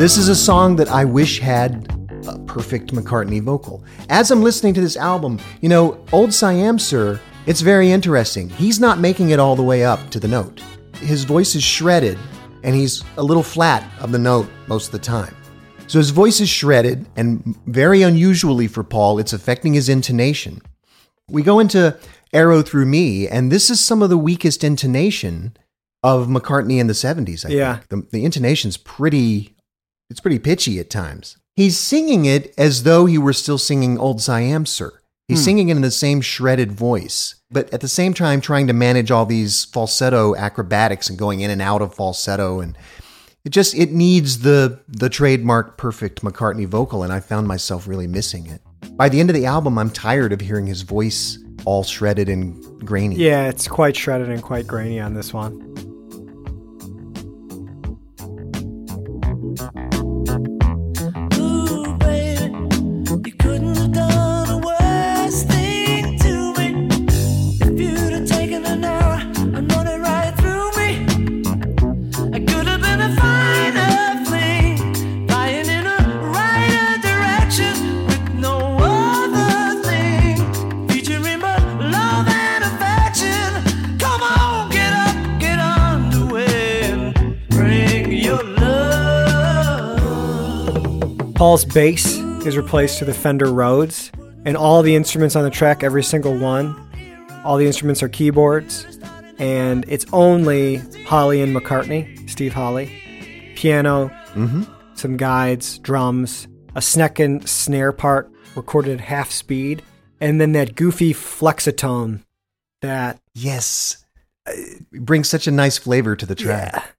This is a song that I wish had a perfect McCartney vocal. As I'm listening to this album, you know, Old Siam Sir, it's very interesting. He's not making it all the way up to the note. His voice is shredded, and he's a little flat of the note most of the time. So his voice is shredded, and very unusually for Paul, it's affecting his intonation. We go into Arrow Through Me, and this is some of the weakest intonation of McCartney in the 70s, I Yeah. think. The, the intonation's pretty it's pretty pitchy at times. He's singing it as though he were still singing Old Siam Sir. He's hmm. singing it in the same shredded voice, but at the same time trying to manage all these falsetto acrobatics and going in and out of falsetto and it just it needs the the trademark perfect McCartney vocal and I found myself really missing it. By the end of the album I'm tired of hearing his voice all shredded and grainy. Yeah, it's quite shredded and quite grainy on this one. Paul's bass is replaced to the Fender Rhodes, and all the instruments on the track, every single one, all the instruments are keyboards, and it's only Holley and McCartney, Steve Holley, piano, some guides, drums, a Snecken snare part recorded at half speed, and then that goofy flexatone that Yes. Uh, It brings such a nice flavor to the track.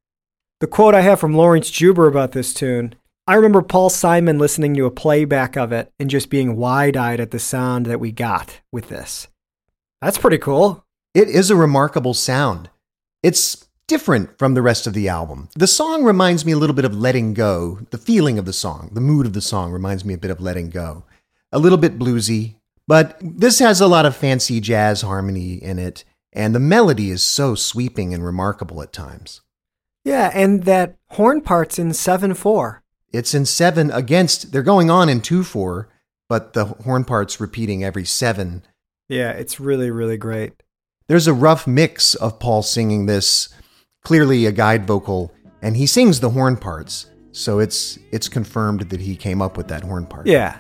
The quote I have from Laurence Juber about this tune I remember Paul Simon listening to a playback of it and just being wide eyed at the sound that we got with this. That's pretty cool. It is a remarkable sound. It's different from the rest of the album. The song reminds me a little bit of Letting Go. The feeling of the song, the mood of the song reminds me a bit of Letting Go. A little bit bluesy, but this has a lot of fancy jazz harmony in it, and the melody is so sweeping and remarkable at times. Yeah, and that horn part's in 7 4. It's in seven against, they're going on in 2 4, but the horn part's repeating every seven. Yeah, it's really, really great. There's a rough mix of Paul singing this, clearly a guide vocal, and he sings the horn parts. So it's it's confirmed that he came up with that horn part. Yeah.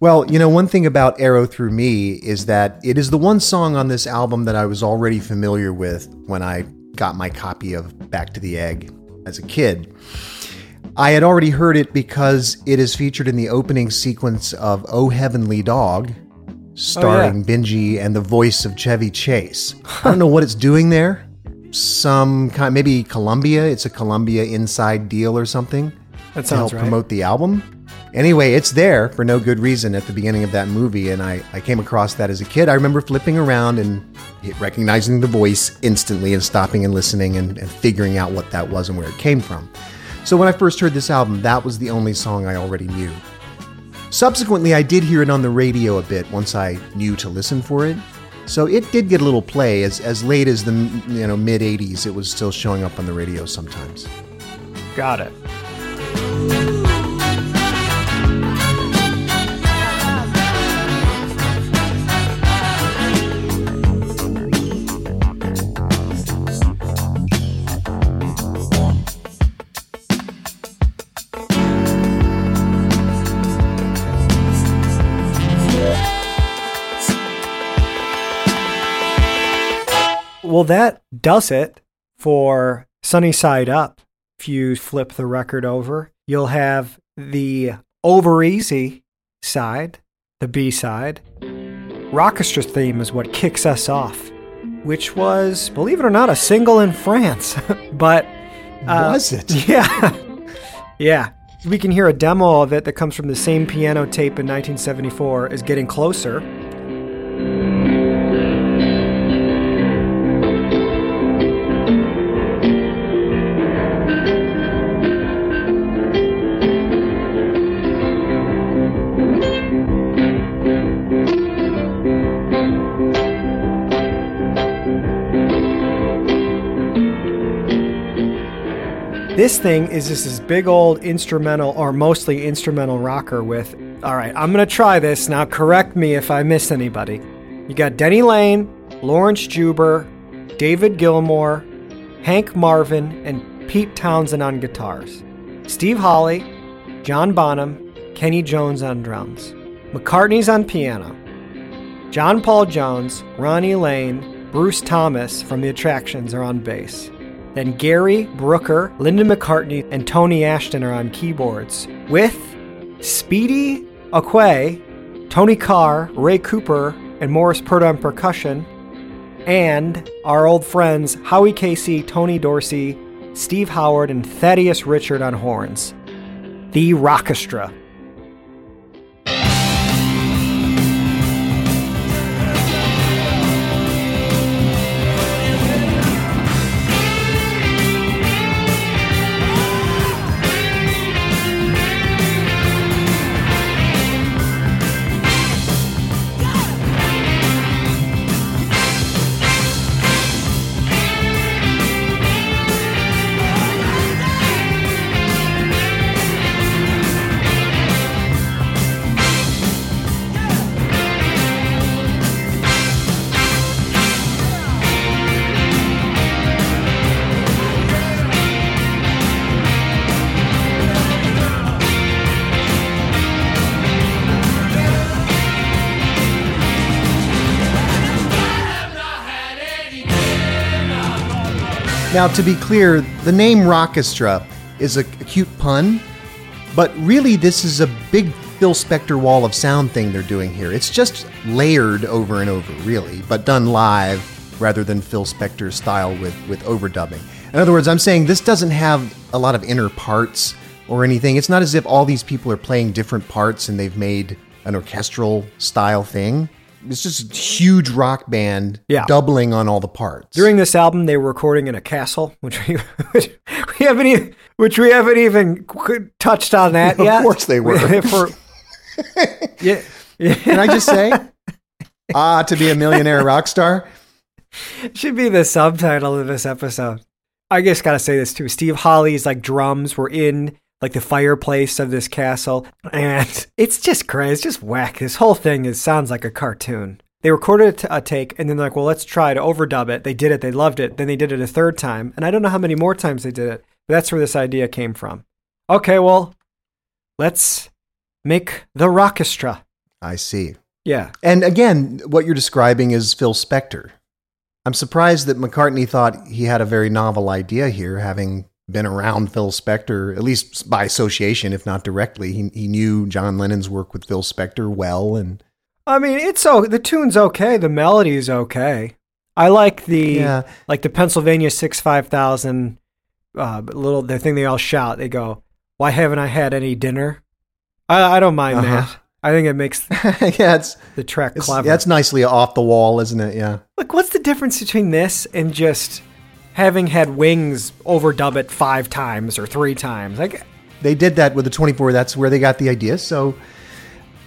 Well, you know, one thing about Arrow Through Me is that it is the one song on this album that I was already familiar with when I got my copy of Back to the Egg as a kid. I had already heard it because it is featured in the opening sequence of Oh Heavenly Dog, starring Benji and the voice of Chevy Chase. I don't know what it's doing there. Some kind, maybe Columbia. It's a Columbia inside deal or something That to help right. promote the album. Anyway, it's there for no good reason at the beginning of that movie, and I, I came across that as a kid. I remember flipping around and recognizing the voice instantly and stopping and listening and, and figuring out what that was and where it came from. So when I first heard this album, that was the only song I already knew. Subsequently, I did hear it on the radio a bit once I knew to listen for it. So it did get a little play as, as late as the you know mid 80s. It was still showing up on the radio sometimes. Got it. Well, that does it for Sunny Side Up. If you flip the record over, you'll have the over easy side, the B side. Rockestra theme is what kicks us off, which was, believe it or not, a single in France. but uh, Was it? Yeah. yeah. We can hear a demo of it that comes from the same piano tape in 1974 as Getting Closer. This thing is just this big old instrumental or mostly instrumental rocker with, all right, I'm going to try this. Now correct me if I miss anybody. You got Denny Laine, Laurence Juber, David Gilmour, Hank Marvin, and Pete Townshend on guitars. Steve Holley, John Bonham, Kenney Jones on drums. McCartney's on piano. John Paul Jones, Ronnie Lane, Bruce Thomas from The Attractions are on bass. Then Gary Brooker, Linda McCartney, and Tony Ashton are on keyboards, with Speedy Acquaye, Tony Carr, Ray Cooper, and Morris Pert on percussion, and our old friends Howie Casey, Tony Dorsey, Steve Howard, and Thaddeus Richard on horns. The Rockestra. Now, to be clear, the name Rockestra is a, cute pun, but really this is a big Phil Spector wall of sound thing they're doing here. It's just layered over and over, really, but done live rather than Phil Spector style with, with overdubbing. In other words, I'm saying this doesn't have a lot of inner parts or anything. It's not as if all these people are playing different parts and they've made an orchestral style thing. It's just a huge rock band Yeah. doubling on all the parts. During this album, they were recording in a castle, which we, which we haven't even, which we haven't even touched on that Of yet. course they were. For, yeah, yeah. Can I just say, ah, to be a millionaire rock star? should be the subtitle of this episode. I just gotta say this too. Steve Holley's like drums were in like the fireplace of this castle, and it's just crazy. It's just whack. This whole thing is sounds like a cartoon. They recorded a take, and then they're like, "Well, let's try to overdub it." They did it. They loved it. Then they did it a third time, and I don't know how many more times they did it. But that's where this idea came from. Okay, well, let's make the rockestra. I see. Yeah, And again, what you're describing is Phil Spector. I'm surprised that McCartney thought he had a very novel idea here, having been around Phil Spector, at least by association, if not directly. He, he knew John Lennon's work with Phil Spector well, and I mean, it's so the tune's okay, the melody's okay. I like the Yeah. like the Pennsylvania six five thousand uh, little the thing they all shout. They go, "Why haven't I had any dinner?" I, I don't mind Uh-huh. that. I think it makes yeah, it's, the track clever. it's nicely off the wall, isn't it? Yeah. Like, what's the difference between this and just having had Wings overdub it five times or three times? Like, They did that with the 24. That's where they got the idea. So,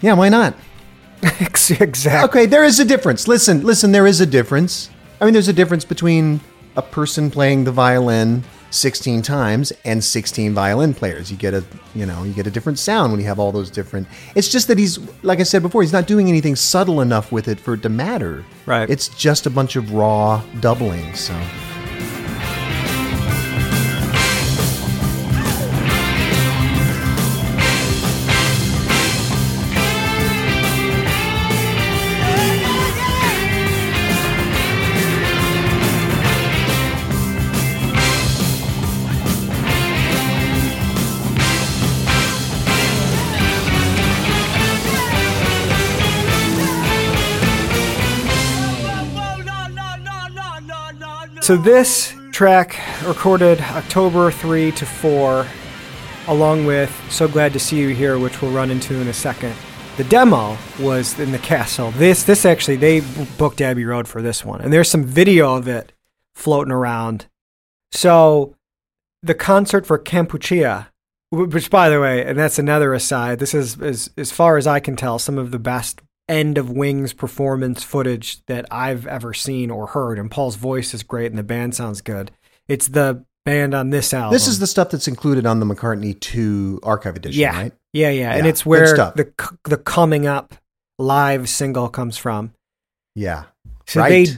yeah, why not? exactly. Okay, there is a difference. Listen, listen, there is a difference. I mean, there's a difference between a person playing the violin 16 times and 16 violin players. You get a, you know, you get a different sound when you have all those different. It's just that he's like I said before, he's not doing anything subtle enough with it for it to matter. Right. It's just a bunch of raw doubling, so So this track recorded October 3 to 4 along with So Glad to See You Here which we'll run into in a second. The demo was in the castle. This this actually they booked Abbey Road for this one and there's some video of it floating around. So the concert for Kampuchea which by the way, and that's another aside, this is as as far as I can tell some of the best end of Wings performance footage that I've ever seen or heard. And Paul's voice is great and the band sounds good. It's the band on this album. this is the stuff that's included on the McCartney 2 archive edition, yeah, right? yeah, yeah, and it's where the the coming up live single comes from. Yeah. So right. they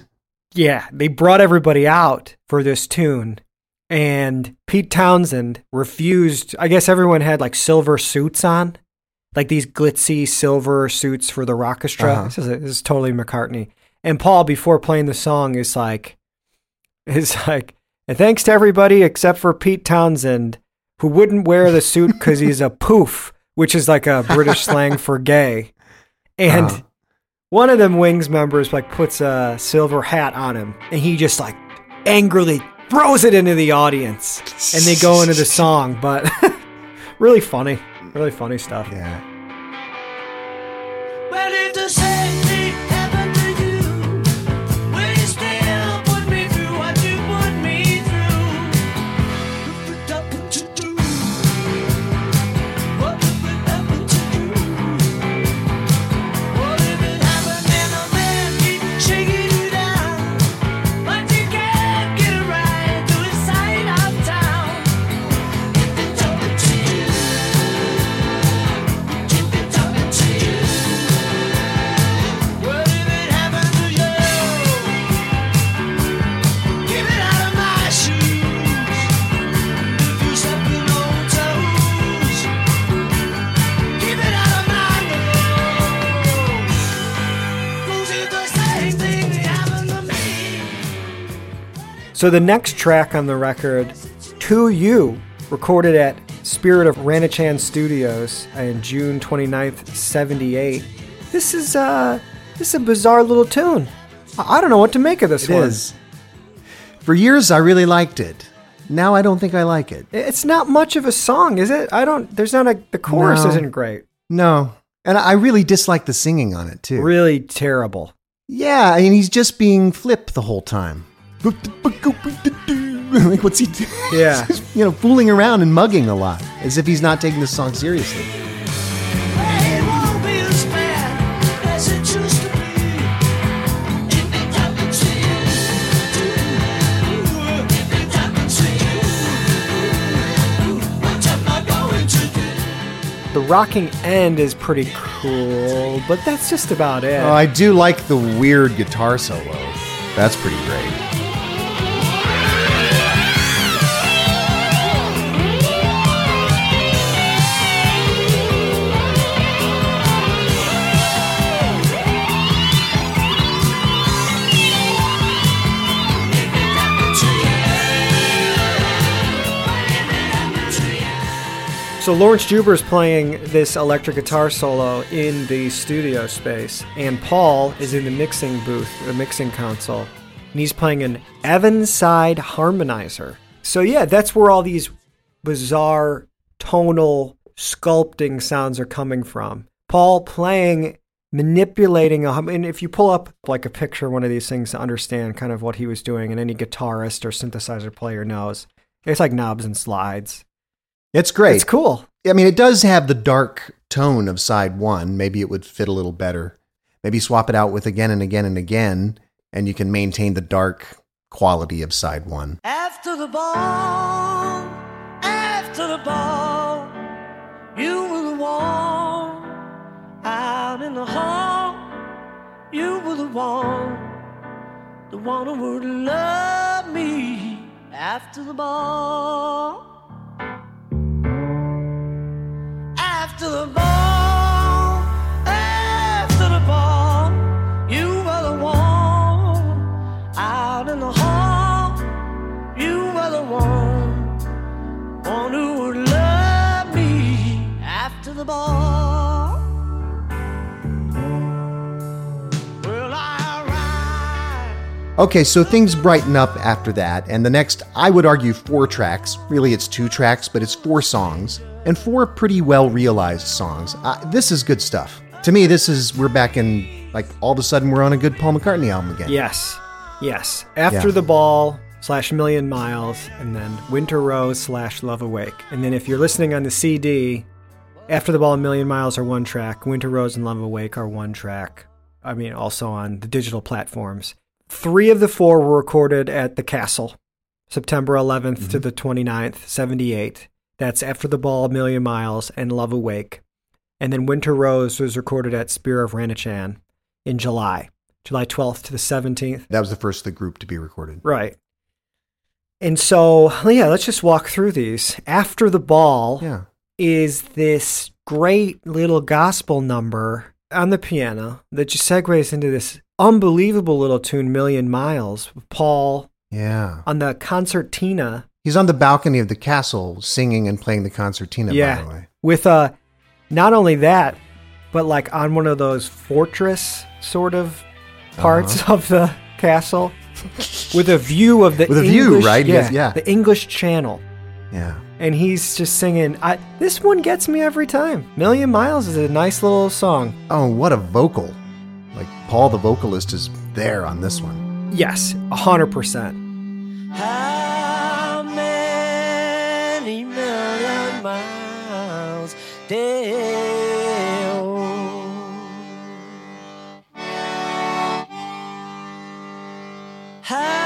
yeah, they brought everybody out for this tune. And Pete Townshend refused. I guess everyone had like silver suits on, like these glitzy silver suits for the orchestra. Uh-huh. This, is this is totally McCartney. And Paul, before playing the song, is like, is like, and thanks to everybody except for Pete Townshend, who wouldn't wear the suit because he's a poof, which is like a British slang for gay. And Uh-huh. one of them Wings members like puts a silver hat on him, and he just like angrily throws it into the audience, and they go into the song. But really funny, really funny stuff. Yeah. So the next track on the record, To You, recorded at Spirit of Ranachan Studios in June 29th, 78. This is uh this is a bizarre little tune. I don't know what to make of this It one. is. For years, I really liked it. Now I don't think I like it. It's not much of a song, is it? I don't there's not a the chorus No. isn't great. No. And I really dislike the singing on it, too. Really terrible. Yeah, I mean, he's just being flip the whole time. like, what's he doing? Yeah. you know, fooling around and mugging a lot, as if he's not taking this song seriously. The rocking end is pretty cool, but that's just about it. Oh, I do like the weird guitar solo. That's pretty great. So Laurence Juber is playing this electric guitar solo in the studio space, and Paul is in the mixing booth, the mixing console, and he's playing an Eventide harmonizer. So yeah, that's where all these bizarre tonal sculpting sounds are coming from. Paul playing, manipulating a hum- and if you pull up like a picture of one of these things to understand kind of what he was doing, and any guitarist or synthesizer player knows, it's like knobs and slides. It's great. It's cool. I mean, it does have the dark tone of side one. Maybe it would fit a little better. Maybe swap it out with again and again and again, and you can maintain the dark quality of side one. After the ball, after the ball, you were the one out in the hall. You were the one, the one who would love me after the ball. Okay, so things brighten up after that, and the next, I would argue, four tracks. Really, it's two tracks, but it's four songs, and four pretty well realized songs. Uh, this is good stuff. To me, this is, we're back in, like, all of a sudden, we're on a good Paul McCartney album again. Yes. Yes. After Yeah. the ball slash million miles, and then Winter Rose slash Love Awake. And then if you're listening on the CD, After the Ball and Million Miles are one track, Winter Rose and Love Awake are one track. I mean, also on the digital platforms. Three of the four were recorded at the Castle, September 11th to mm-hmm. the 29th, 78. That's After the Ball, a Million Miles, and Love Awake. And then Winter Rose was recorded at Spirit of Ranachan in July, July 12th to the 17th. That was the first of the group to be recorded. Right. And so, yeah, let's just walk through these. After the Ball Yeah. is this great little gospel number on the piano that just segues into this unbelievable little tune, Million Miles, with Paul Yeah. on the concertina. He's on the balcony of the castle singing and playing the concertina, by the yeah. way. With uh, not only that, but like on one of those fortress sort of parts Uh-huh. of the castle with a view of the With a view, right? Yeah, yeah. The English Channel. Yeah. And he's just singing. I, this one gets me every time. Million Miles is a nice little song. Oh, what a vocal. Like, Paul the vocalist is there on this one. Yes, hundred percent. How many million miles down? How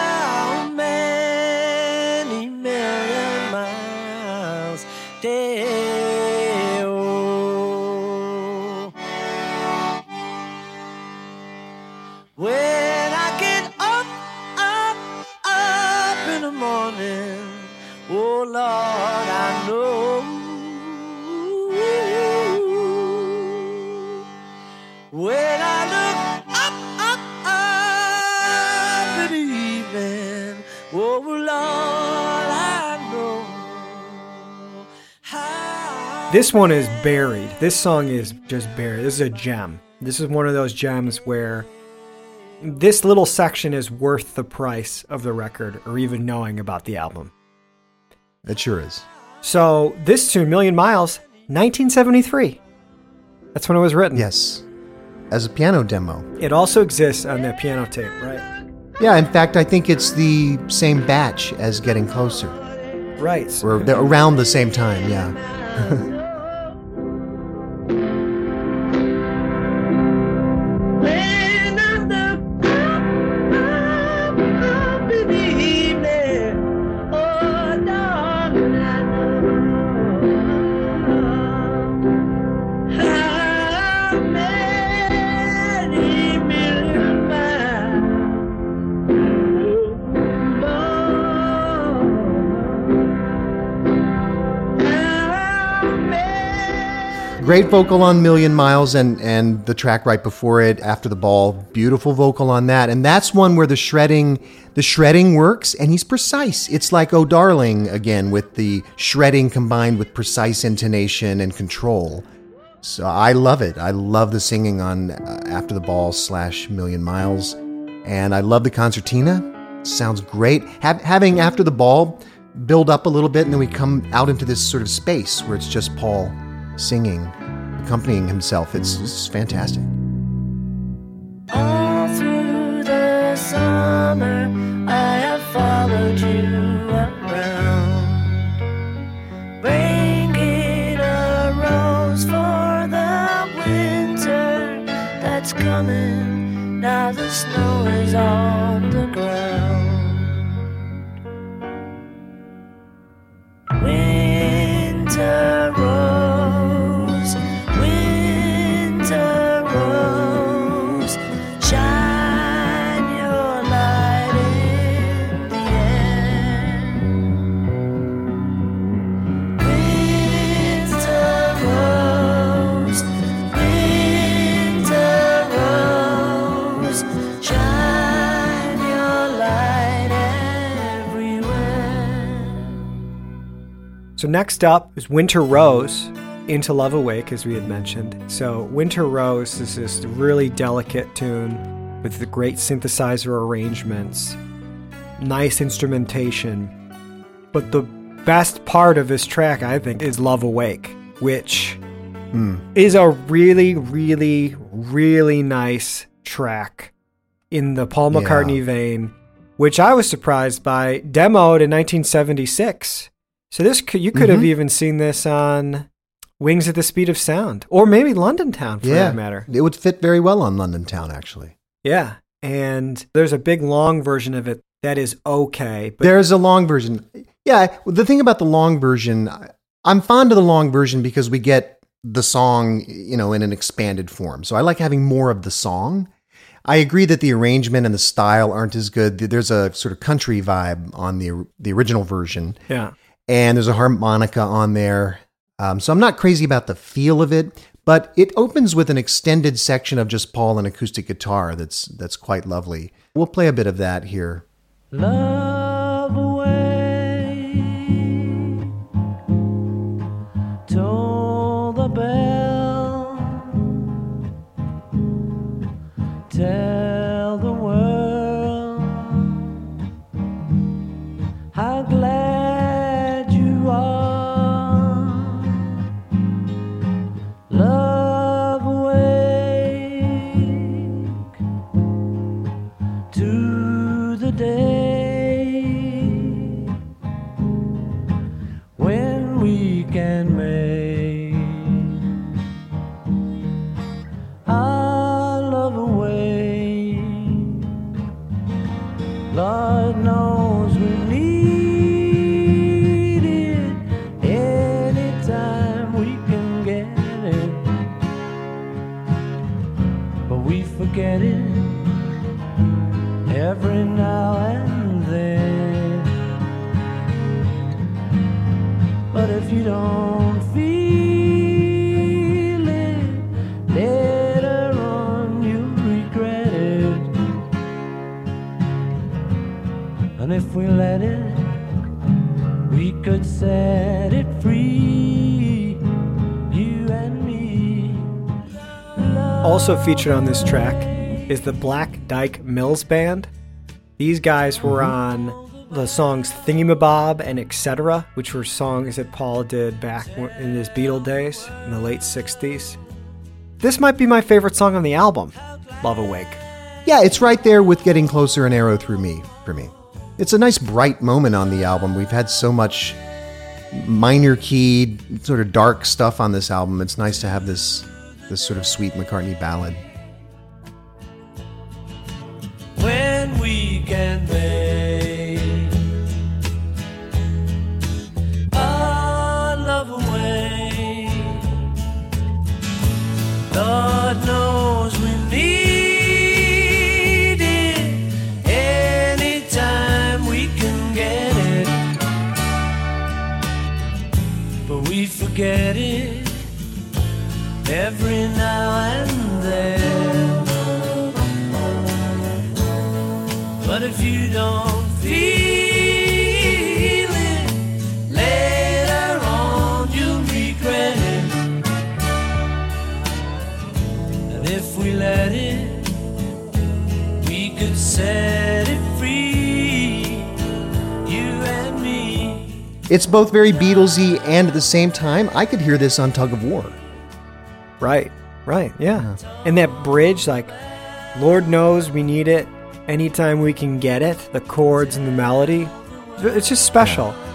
This one is buried. This song is just buried. This is a gem. This is one of those gems where this little section is worth the price of the record or even knowing about the album. It sure is. So, this tune, Million Miles, 1973. That's when it was written. Yes. As a piano demo. It also exists on that piano tape, right? Yeah, in fact, I think it's the same batch as Getting Closer. Right. Or around the same time, yeah. Great vocal on Million Miles and, and the track right before it, After the Ball. Beautiful vocal on that. And that's one where the shredding the shredding works and he's precise. It's like Oh Darling again with the shredding combined with precise intonation and control. So I love it. I love the singing on uh, After the Ball slash Million Miles. And I love the concertina. Sounds great. Ha- having After the Ball build up a little bit and then we come out into this sort of space where it's just Paul singing, accompanying himself. It's, it's fantastic. All through the summer, I have followed you around, bringing a rose for the winter that's coming. Now the snow is on the ground. Winter So next up is Winter Rose into Love Awake, as we had mentioned. So Winter Rose is this really delicate tune with the great synthesizer arrangements, nice instrumentation. But the best part of this track, I think, is Love Awake, which hmm. is a really, really, really nice track in the Paul Yeah. McCartney vein, which I was surprised by. Demoed in 1976. So this could, you could have mm-hmm. even seen this on Wings at the Speed of Sound, or maybe London Town for yeah, that matter. it would fit very well on London Town, actually. Yeah, and there's a big long version of it that is okay, but There's a long version. Yeah, the thing about the long version, I'm fond of the long version because we get the song, you know, in an expanded form. So I like having more of the song. I agree that the arrangement and the style aren't as good. There's a sort of country vibe on the the original version. yeah. And there's a harmonica on there. Um, so I'm not crazy about the feel of it, but it opens with an extended section of just Paul and acoustic guitar. That's that's quite lovely. We'll play a bit of that here. Love away. Toll the bell. Tell Also featured on this track is the Black Dyke Mills Band. These guys were mm-hmm. on the songs Thingamabob and Etc., which were songs that Paul did back in his Beatle days in the late 60s. This might be my favorite song on the album, Love Awake. Yeah, it's right there with Getting Closer and Arrow Through Me for me. It's a nice bright moment on the album. We've had so much minor key, sort of dark stuff on this album. It's nice to have this this sort of sweet McCartney ballad. Both very Beatlesy and at the same time, I could hear this on Tug of War. Right, right, yeah. And that bridge, like, Lord knows we need it anytime we can get it, the chords and the melody. It's just special. How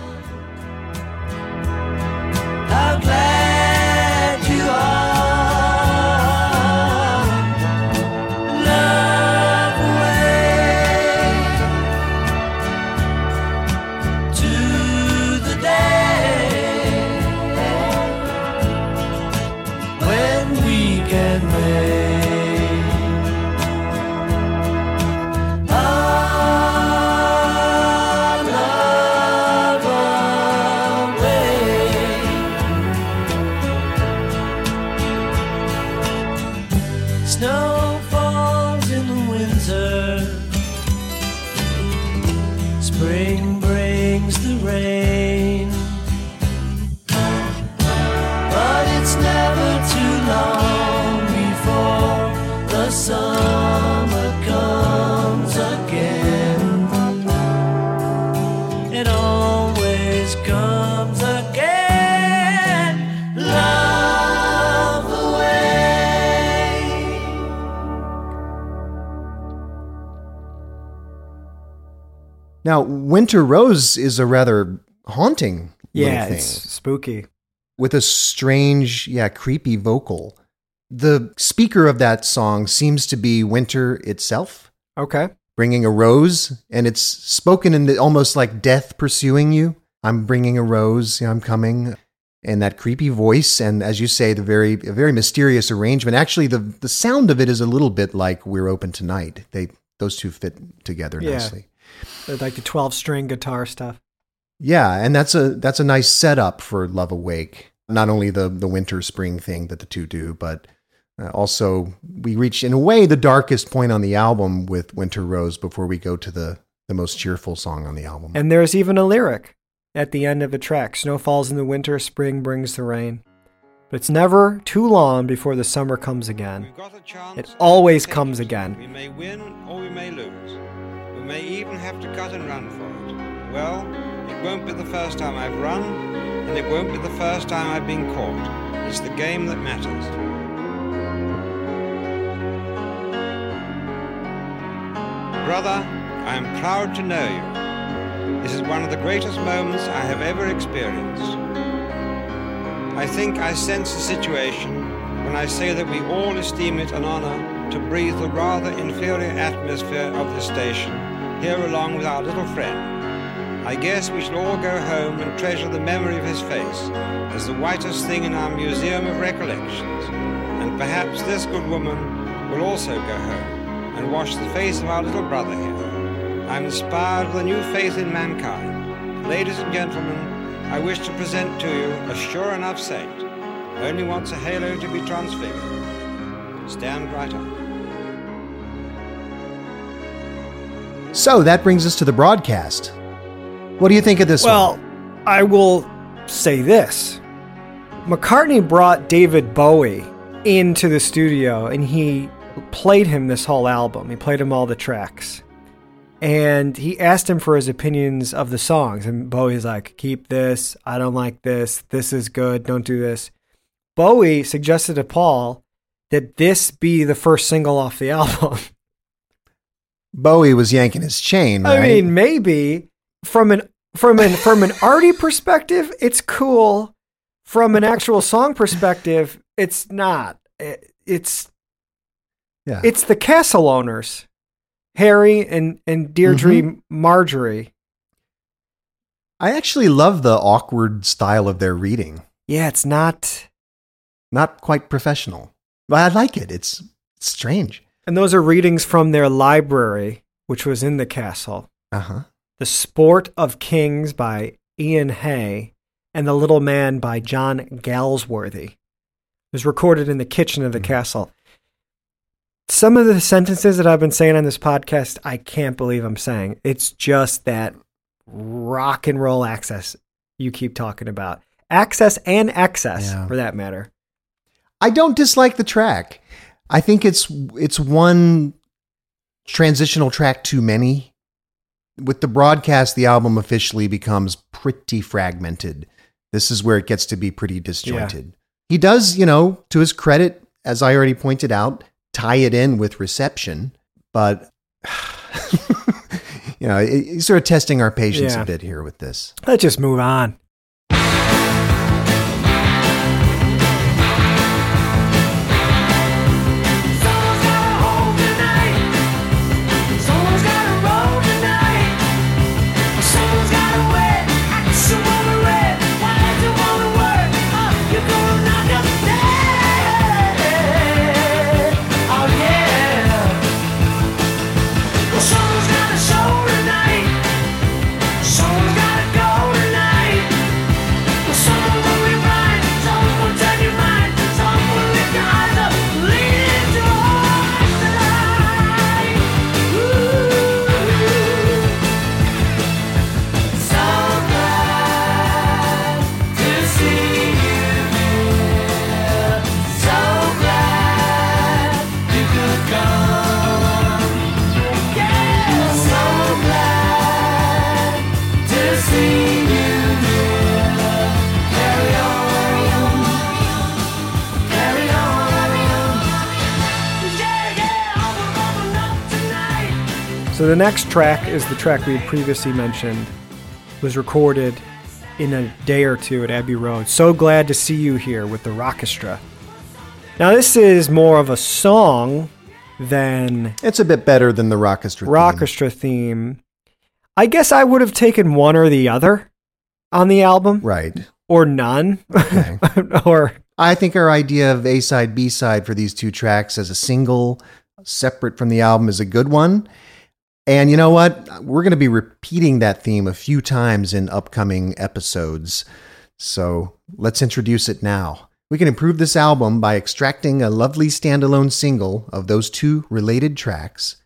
Now, Winter Rose is a rather haunting Yeah, it's spooky. with a strange, yeah, creepy vocal. The speaker of that song seems to be Winter itself, Okay. bringing a rose, and it's spoken in the, almost like death pursuing you. I'm bringing a rose, I'm coming. And that creepy voice, and as you say, the very, very mysterious arrangement. Actually, the the sound of it is a little bit like "We're Open Tonight." They those two fit together Yeah. nicely. Like the 12 string guitar stuff. Yeah, and that's a that's a nice setup for Love Awake. Not only the the winter spring thing that the two do, but uh, also we reach in a way the darkest point on the album with Winter Rose before we go to the the most cheerful song on the album. And there's even a lyric at the end of the track Snow falls in the winter, spring brings the rain. But it's never too long before the summer comes again. We've got a chance It always comes again. We may win or we may lose. May even have to cut and run for it. Well, it won't be the first time I've run, and it won't be the first time I've been caught. It's the game that matters. Brother, I am proud to know you. This is one of the greatest moments I have ever experienced. I think I sense the situation when I say that we all esteem it an honor to breathe the rather inferior atmosphere of this station here along with our little friend. I guess we shall all go home and treasure the memory of his face as the whitest thing in our museum of recollections. And perhaps this good woman will also go home and wash the face of our little brother here. I'm inspired with a new faith in mankind. Ladies and gentlemen, I wish to present to you a sure enough saint. Only wants a halo to be transfigured. Stand right up. So that brings us to the broadcast. What do you think of this Well, one? I will say this McCartney brought David Bowie into the studio and he played him this whole album. He played him all the tracks. And he asked him for his opinions of the songs. And Bowie's like, keep this. I don't like this. This is good. Don't do this. Bowie suggested to Paul that this be the first single off the album. Bowie was yanking his chain, right? I mean, maybe from an from an from an arty perspective, it's cool. From an actual song perspective, it's not. It- It's yeah. it's the castle owners, Harry and and Deirdre mm-hmm. Margary. I actually love the awkward style of their reading. Yeah, it's not. Not quite professional. But I like it. It's strange. And those are readings from their library, which was in the castle. Uh huh. The Sport of Kings by Ian Hay and The Little Man by John Galsworthy. It was recorded in the kitchen of the castle. Some of the sentences that I've been saying on this podcast, I can't believe I'm saying. It's just that rock and roll access you keep talking about. Access and excess, Yeah. for that matter. I don't dislike the track. I think it's it's one transitional track too many. With the broadcast, the album officially becomes pretty fragmented. This is where it gets to be pretty disjointed. He does, you know, to his credit, as I already pointed out, tie it in with reception, but you know, he's sort of testing our patience Yeah. a bit here with this. Let's just move on. So the next track is the track we had previously mentioned. Was recorded in a day or two at Abbey Road. So glad to see you here with the Rockestra. Now this is more of a song than It's a bit better than the Rockestra. theme. Rockestra theme. I guess I would have taken one or the other on the album, Right. or none, Okay. or I think our idea of A side, B side for these two tracks as a single, separate from the album, is a good one. And you know what? We're going to be repeating that theme a few times in upcoming episodes. So let's introduce it now. We can improve this album by extracting a lovely standalone single of those two related tracks,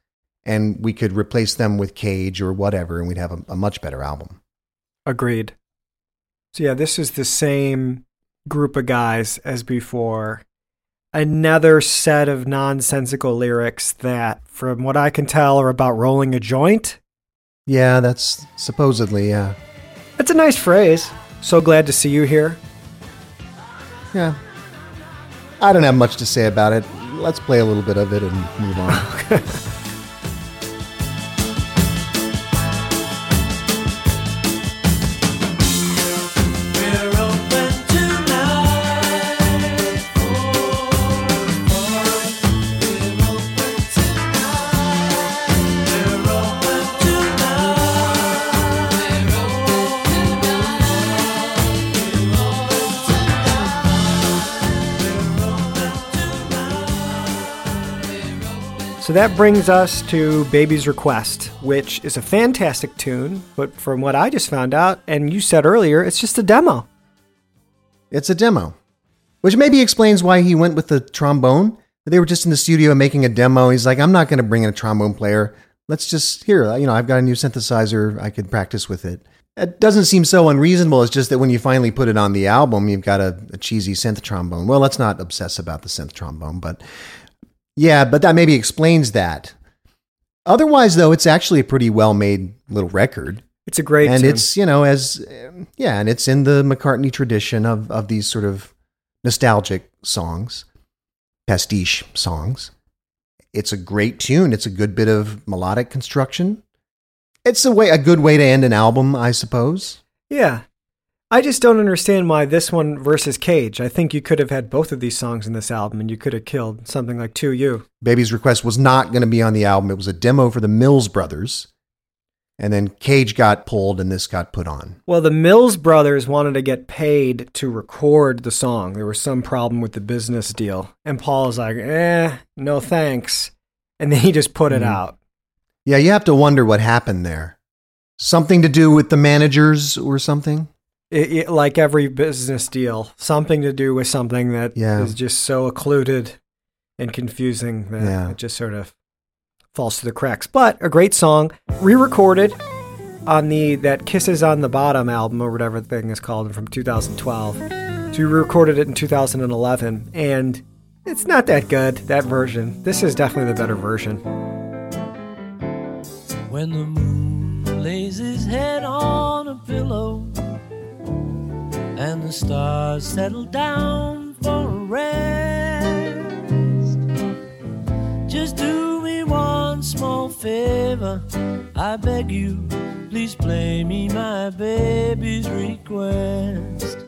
and we could replace them with Cage or whatever, and we'd have a, a much better album. Agreed. So yeah, this is the same group of guys as before. Another set of nonsensical lyrics that, from what I can tell, are about rolling a joint. Yeah, that's supposedly, yeah. That's a nice phrase. So glad to see you here. Yeah. I don't have much to say about it. Let's play a little bit of it and move on. So that brings us to Baby's Request, which is a fantastic tune, but from what I just found out, and you said earlier, it's just a demo. It's a demo, which maybe explains why he went with the trombone. They were just in the studio making a demo. He's like, I'm not going to bring in a trombone player. Let's just here. You know, I've got a new synthesizer. I could practice with it. it doesn't seem so unreasonable. It's just that when you finally put it on the album, you've got a, a cheesy synth trombone. Well, let's not obsess about the synth trombone, but yeah, but that maybe explains that. Otherwise, though, it's actually a pretty well made little record. It's a great and tune. it's you know as yeah and it's in the mccartney tradition of of these sort of nostalgic songs pastiche songs it's a great tune it's a good bit of melodic construction it's a way a good way to end an album i suppose Yeah. I just don't understand why this one versus Cage. I think you could have had both of these songs in this album and you could have killed something like 2U. baby's request was not going to be on the album it was a demo for the mills brothers and then cage got pulled and this got put on Well, the Mills brothers wanted to get paid to record the song. There was some problem with the business deal. And Paul was like, eh, no thanks. And then he just put it Mhm. out. yeah you have to wonder what happened there something to do with the managers or something It, it, like every business deal, something to do with something that is Yeah. just so occluded and confusing that Yeah. it just sort of falls through the cracks. But a great song, re-recorded on the that Kisses on the Bottom album or whatever the thing is called from 2012. So we re recorded it in 2011, and it's not that good that version. This is definitely the better version. When the moon lays his head on a pillow and the stars settle down for a rest, just do me one small favor. I beg you, please play me my baby's request.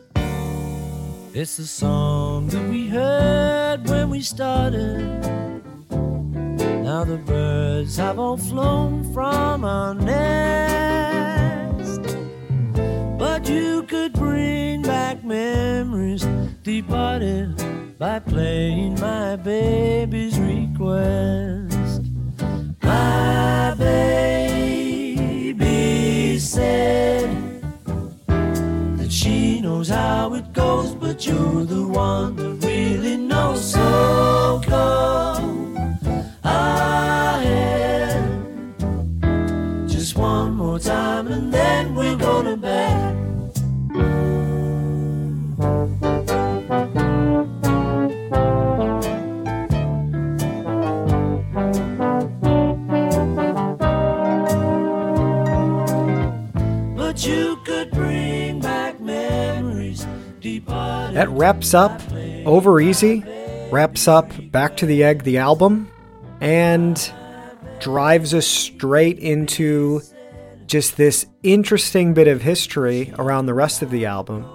It's the song that we heard when we started. Now the birds have all flown from our nest. You could bring back memories departed by playing my baby's request. My baby said that she knows how it goes, but you're the one that really knows. So come ahead, just one more time, and then we're gonna bed. That wraps up Over Easy, wraps up Back to the Egg, the album, and drives us straight into just this interesting bit of history around the rest of the album.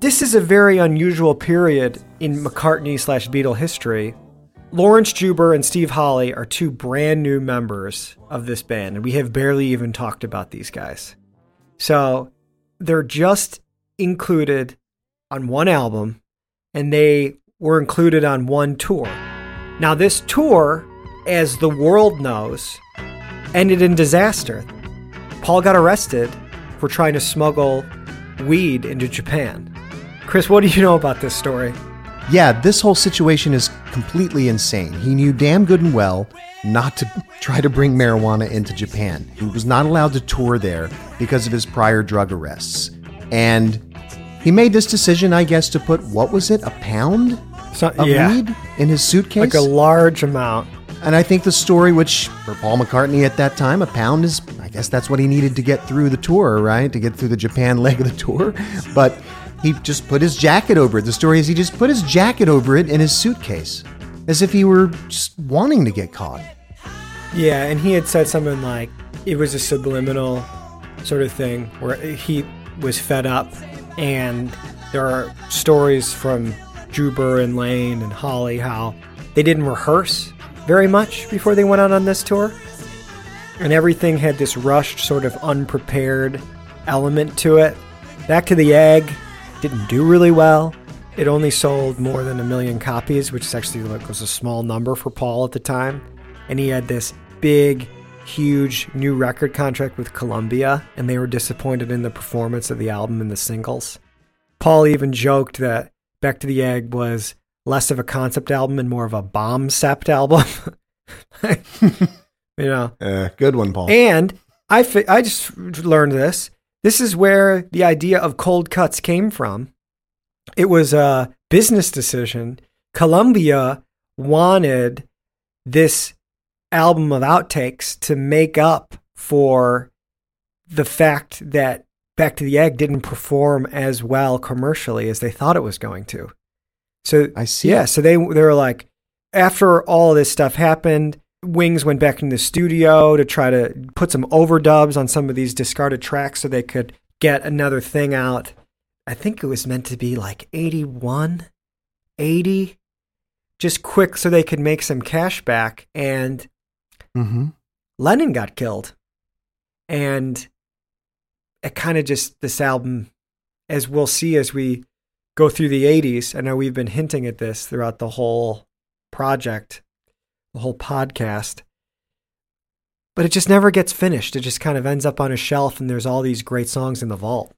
This is a very unusual period in McCartney slash Beatle history. Laurence Juber and Steve Holley are two brand new members of this band, and we have barely even talked about these guys. So they're just included on one album and they were included on one tour. Now, this tour, as the world knows, ended in disaster. Paul got arrested for trying to smuggle weed into Japan. Chris, what do you know about this story? Yeah, this whole situation is completely insane. He knew damn good and well not to try to bring marijuana into Japan. He was not allowed to tour there because of his prior drug arrests. And he made this decision, I guess, to put what was it, a pound So, of yeah, weed in his suitcase? like a large amount. And I think the story, which for Paul McCartney at that time, a pound is, I guess that's what he needed to get through the tour, right? To get through the Japan leg of the tour. But he just put his jacket over it. The story is he just put his jacket over it in his suitcase, as if he were just wanting to get caught. Yeah, and he had said something like it was a subliminal sort of thing where he was fed up, and there are stories from Juber and Laine and Holley how they didn't rehearse very much before they went out on this tour, and everything had this rushed, sort of unprepared element to it. Back to the Egg didn't do really well. It only sold more than a million copies, which is actually like was a small number for Paul at the time. And he had this big, huge new record contract with Columbia, and they were disappointed in the performance of the album and the singles. Paul even joked that Back to the Egg was less of a concept album and more of a bomb sept album. you know, Uh, good one, Paul. and I fi- I just learned this This is where the idea of cold cuts came from. It was a business decision. Columbia wanted this album of outtakes to make up for the fact that Back to the Egg didn't perform as well commercially as they thought it was going to. So I see. Yeah, so they they were like, after all this stuff happened, Wings went back into the studio to try to put some overdubs on some of these discarded tracks so they could get another thing out. I think it was meant to be like 81, 80, just quick so they could make some cash back. And Mm-hmm. Lennon got killed. And it kind of just, this album, as we'll see as we go through the 80s, I know we've been hinting at this throughout the whole project, the whole podcast, but it just never gets finished. It just kind of ends up on a shelf and there's all these great songs in the vault.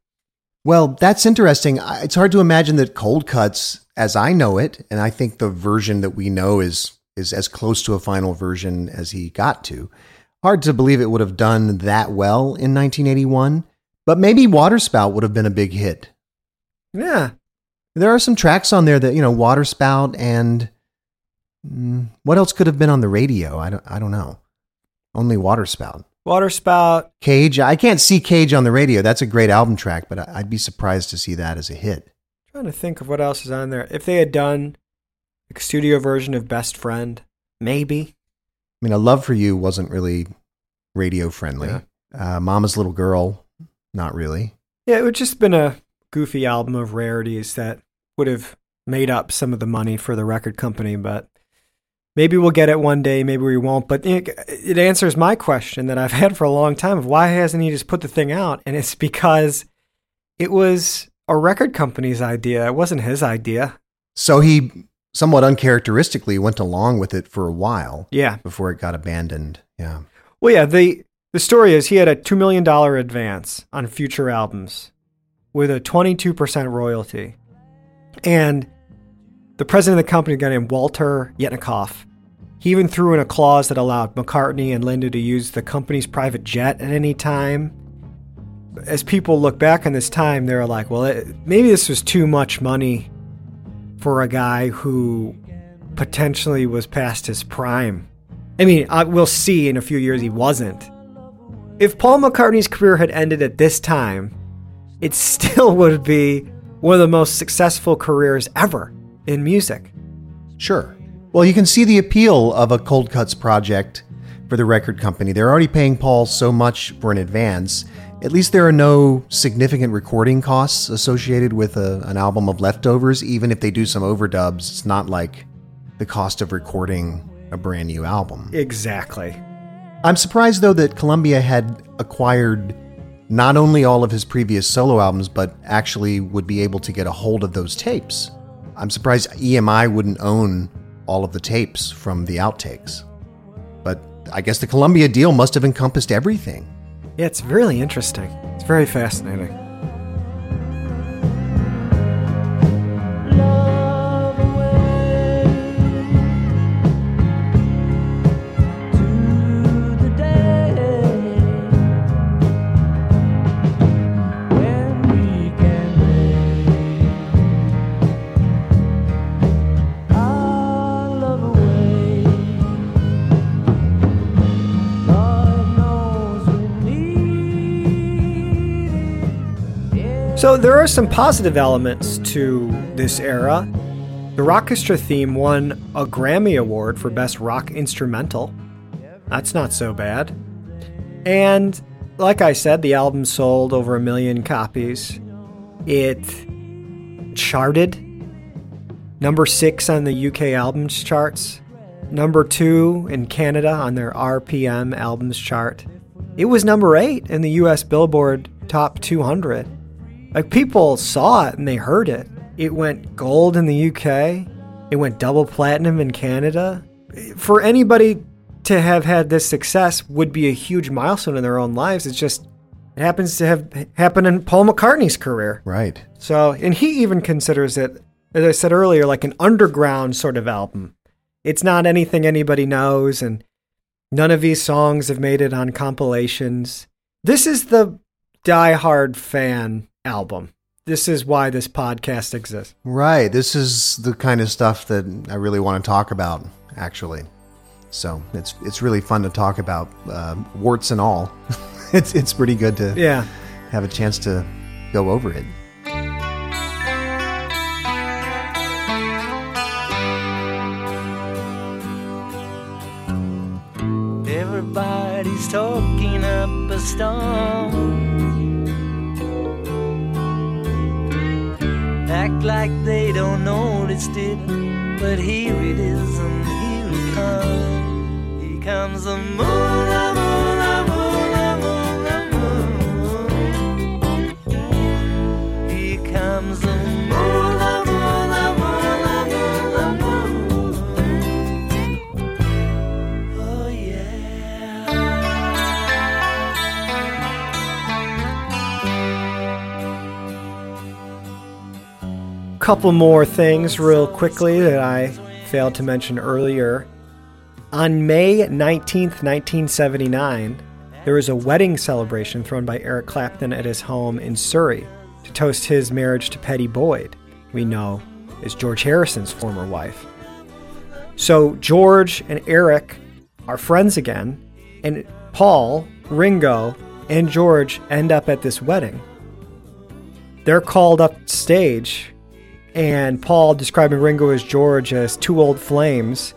Well, that's interesting. It's hard to imagine that Cold Cuts, as I know it, and I think the version that we know is is as close to a final version as he got to. Hard to believe it would have done that well in 1981, but maybe Waterspout would have been a big hit. Yeah. There are some tracks on there that you know, Waterspout and mm, what else could have been on the radio? I don't, I don't know. Only Waterspout. Waterspout. Cage. I can't see Cage on the radio. That's a great album track, but I- I'd be surprised to see that as a hit. Trying to think of what else is on there. If they had done like a studio version of Best Friend, maybe. I mean, A Love for You wasn't really radio friendly. Yeah. Uh, Mama's Little Girl, not really. Yeah, it would just been a goofy album of rarities that would have made up some of the money for the record company, but maybe we'll get it one day, maybe we won't. But it, it answers my question that I've had for a long time of why hasn't he just put the thing out? And it's because it was a record company's idea. It wasn't his idea. So he somewhat uncharacteristically went along with it for a while Yeah. before it got abandoned. Yeah. Well, yeah, the the story is he had a $2 million advance on future albums with a 22% royalty. And the president of the company, a guy named Walter Yetnikoff, he even threw in a clause that allowed McCartney and Linda to use the company's private jet at any time. As people look back on this time, they're like, well, it, maybe this was too much money for a guy who potentially was past his prime. I mean, we'll see in a few years he wasn't. If Paul McCartney's career had ended at this time, it still would be one of the most successful careers ever in music. Sure. Well, you can see the appeal of a Cold Cuts project for the record company. They're already paying Paul so much for an advance. At least there are no significant recording costs associated with a, an album of leftovers. Even if they do some overdubs, it's not like the cost of recording a brand new album. Exactly. I'm surprised though that Columbia had acquired not only all of his previous solo albums, but actually would be able to get a hold of those tapes. I'm surprised EMI wouldn't own all of the tapes from the outtakes. But I guess the Columbia deal must have encompassed everything. Yeah, it's really interesting. It's very fascinating. So there are some positive elements to this era. The Rockestra theme won a Grammy Award for Best Rock Instrumental. That's not so bad. And like I said, the album sold over a million copies. It charted number six on the UK albums charts, number two in Canada on their RPM albums chart. It was number eight in the US Billboard Top 200. Like people saw it and they heard it. It went gold in the UK. It went double platinum in Canada. For anybody to have had this success would be a huge milestone in their own lives. It's just it happens to have happened in Paul McCartney's career. Right. So, and he even considers it, as I said earlier, like an underground sort of album. It's not anything anybody knows, and none of these songs have made it on compilations. This is the diehard fan album. This is why this podcast exists. Right. This is the kind of stuff that I really want to talk about, actually. So it's it's really fun to talk about, uh, warts and all. it's it's pretty good to Yeah. have a chance to go over it. Everybody's talking up a storm. Act like they don't notice it, but here it is, and here it comes. Here comes the moon, couple more things real quickly that I failed to mention earlier. On May 19th, 1979, there was a wedding celebration thrown by Eric Clapton at his home in Surrey to toast his marriage to Pattie Boyd, we know is George Harrison's former wife. So George and Eric are friends again, and Paul, Ringo, and George end up at this wedding. They're called up stage and Paul describing Ringo as George as two old flames,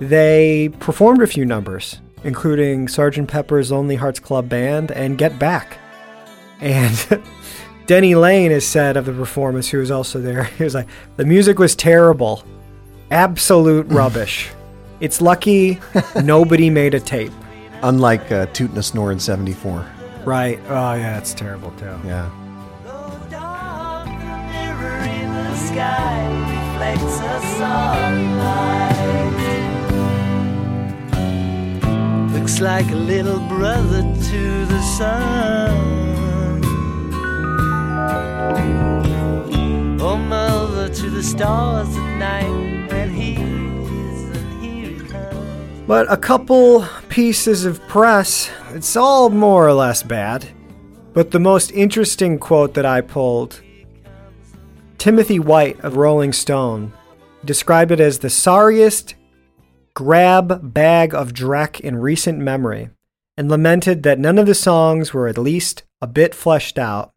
they performed a few numbers, including Sgt. Pepper's Lonely Hearts Club Band and Get Back. And Denny Laine has said of the performance, who was also there, he was like, the music was terrible. Absolute rubbish. It's lucky nobody made a tape. Unlike uh, Toot and a Snore in '74. Right. Oh, yeah, it's terrible, too. Yeah. Sky reflects a sunlight. Looks like a little brother to the sun. Oh, mother to the stars at night. But a couple pieces of press, it's all more or less bad. But the most interesting quote that I pulled Timothy White of Rolling Stone described it as the sorriest grab bag of dreck in recent memory and lamented that none of the songs were at least a bit fleshed out,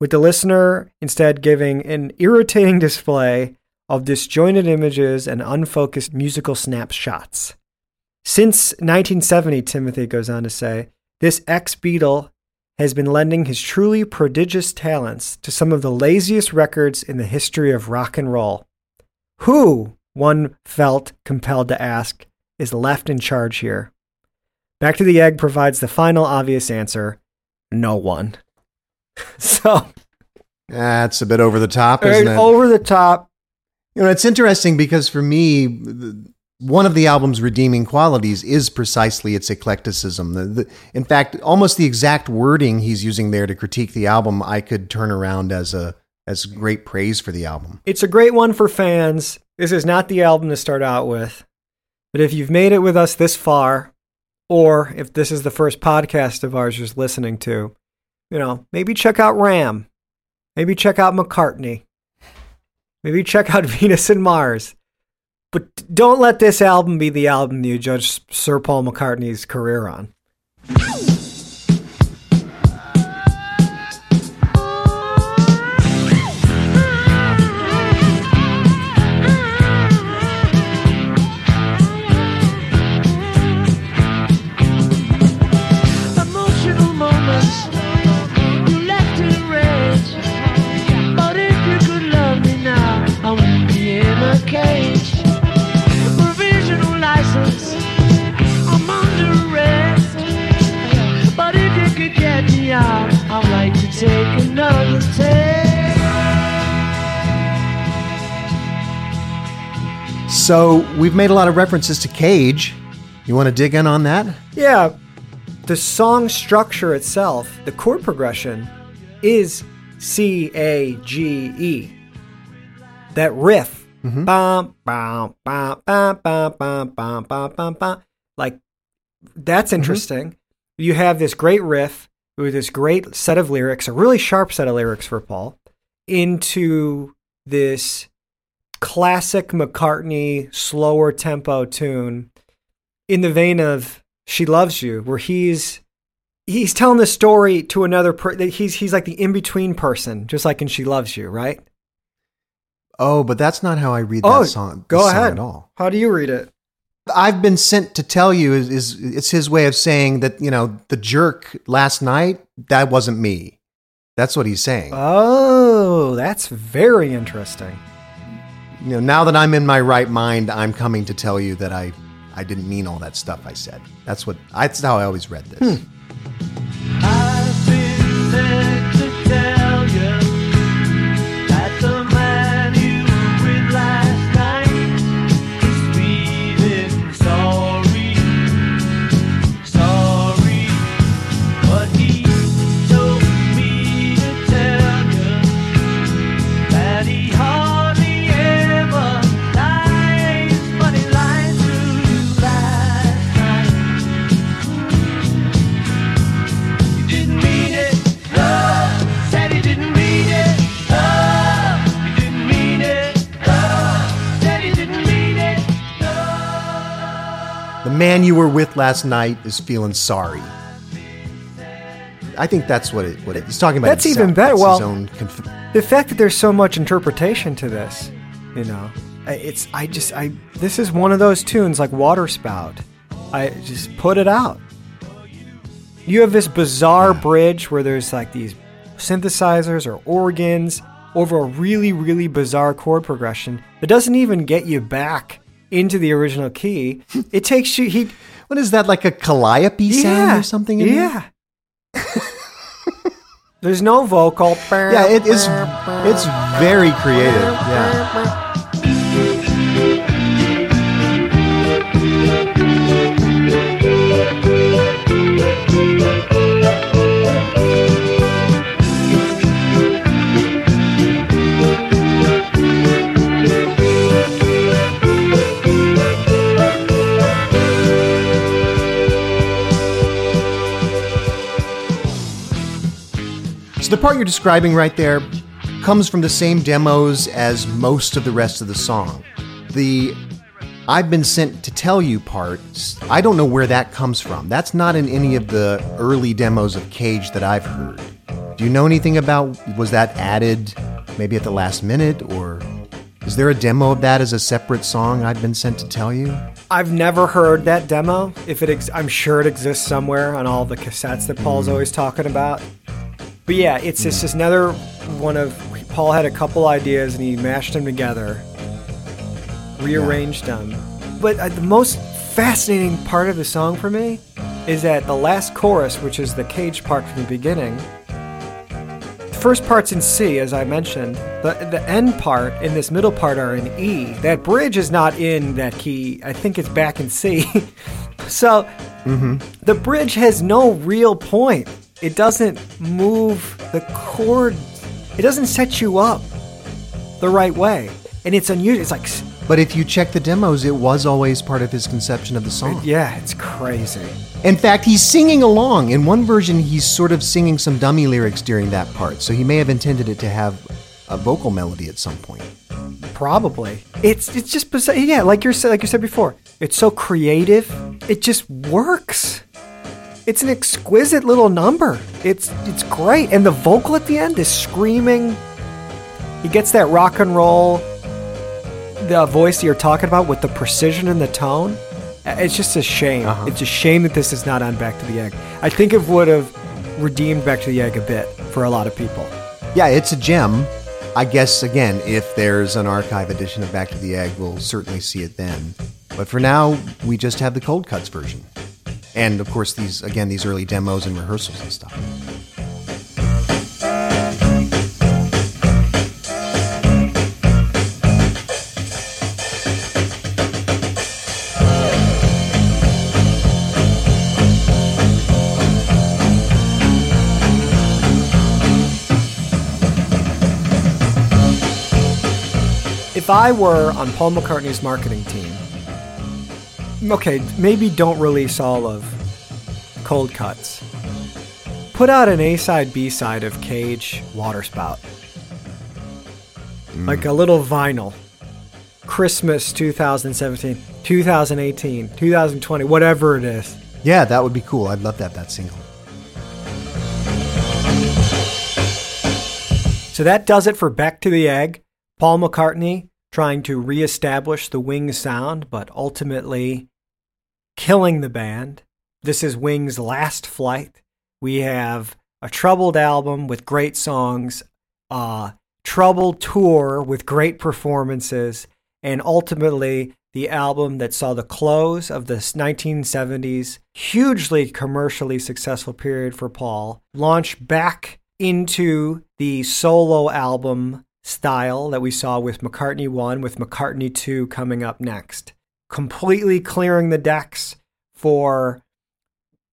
with the listener instead giving an irritating display of disjointed images and unfocused musical snapshots. Since 1970, Timothy goes on to say, this ex Beatle has been lending his truly prodigious talents to some of the laziest records in the history of rock and roll. Who, one felt compelled to ask, is left in charge here? Back to the Egg provides the final obvious answer no one. so, That's a bit over the top, isn't it? over the top. You know, it's interesting because for me, the, one of the album's redeeming qualities is precisely its eclecticism. The, the, in fact, almost the exact wording he's using there to critique the album, I could turn around as a as great praise for the album. It's a great one for fans. This is not the album to start out with. But if you've made it with us this far, or if this is the first podcast of ours you're listening to, you know, maybe check out Ram. Maybe check out McCartney. Maybe check out Venus and Mars. But don't let this album be the album you judge Sir Paul McCartney's career on. So we've made a lot of references to Cage. You want to dig in on that? Yeah, the song structure itself, the chord progression, is C A G E. That riff, mm-hmm. bum, bum, bum, bum, bum, bum, bum, bum, bum, bum. like that's mm-hmm. interesting. You have this great riff, with this great set of lyrics, a really sharp set of lyrics for Paul, into this classic McCartney slower tempo tune in the vein of "She Loves You," where he's he's telling the story to another. Per- he's he's like the in between person, just like in "She Loves You," right? Oh, but that's not how I read that Oh, song. go song ahead. at all. How do you read it? I've been sent to tell you is, is it's his way of saying that you know the jerk last night that wasn't me. That's what he's saying. Oh, that's very interesting. You know, now that I'm in my right mind, I'm coming to tell you that I I didn't mean all that stuff I said. That's what that's how I always read this. I've man you were with last night is feeling sorry. I think that's what it what it, he's talking about. That's himself. even better. That's Well- conf- the fact that there's so much interpretation to this, you know, it's I just I this is one of those tunes like Waterspout. I just put it out. You have this bizarre bridge where there's like these synthesizers or organs over a really really bizarre chord progression that doesn't even get you back into the original key. It takes you he what is that like a calliope sound or something? in yeah. There's no vocal. Yeah, it is. It's very creative. Yeah. The part you're describing right there comes from the same demos as most of the rest of the song. The I've been sent to tell you part, I don't know where that comes from. That's not in any of the early demos of Cage that I've heard. Do you know anything about was that added maybe at the last minute or is there a demo of that as a separate song I've been sent to tell you? I've never heard that demo. If it, ex- I'm sure it exists somewhere on all the cassettes that Paul's always talking about. But yeah, it's just just another one of Paul had a couple ideas and he mashed them together, rearranged them. But uh, the most fascinating part of the song for me is that the last chorus, which is the cage part from the beginning. The first part's in C, as I mentioned. The the end part and this middle part are in E. That bridge is not in that key. I think it's back in C. so the bridge has no real point. It doesn't move the chord. It doesn't set you up the right way, and it's unusual. It's like, But if you check the demos, it was always part of his conception of the song. yeah, it's crazy. In fact, he's singing along. In one version, he's sort of singing some dummy lyrics during that part, so he may have intended it to have a vocal melody at some point. Probably. It's it's just bizarre. Yeah, like you like you said before, it's so creative. It just works. It's an exquisite little number. It's it's great, and the vocal at the end is screaming. He gets that rock and roll, the voice that you're talking about with the precision and the tone. Uh, It's just a shame. It's a shame that this is not on Back to the Egg. I think it would have redeemed Back to the Egg a bit for a lot of people. Yeah, it's a gem. I guess, again, if there's an archive edition of Back to the Egg, we'll certainly see it then. But for now, we just have the cold cuts version. And of course, these, again, these early demos and rehearsals and stuff. If I were on Paul McCartney's marketing team, okay, maybe don't release all of Cold Cuts. put out an A side, B side of Cage Waterspout. Hmm. Like a little vinyl. Christmas 2017, 2018, 2020, whatever it is. Yeah, that would be cool. I'd love to have that single. So that does it for Back to the Egg. Paul McCartney trying to reestablish the Wings sound, but ultimately killing the band. This is Wings' last flight. We have a troubled album with great songs, a troubled tour with great performances, and ultimately the album that saw the close of the 1970s hugely commercially successful period for Paul, launch back into the solo album style that we saw with McCartney 1, with McCartney 2 coming up next. Completely clearing the decks for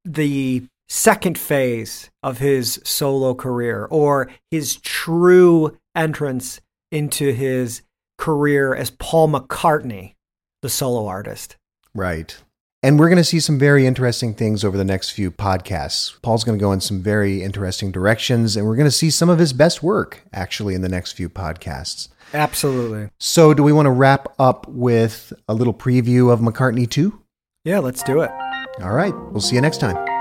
the second phase of his solo career or his true entrance into his career as Paul McCartney, the solo artist. Right. And we're going to see some very interesting things over the next few podcasts. Paul's going to go in some very interesting directions, and we're going to see some of his best work actually in the next few podcasts. Absolutely. So, do we want to wrap up with a little preview of McCartney 2? Yeah, let's do it. All right. We'll see you next time.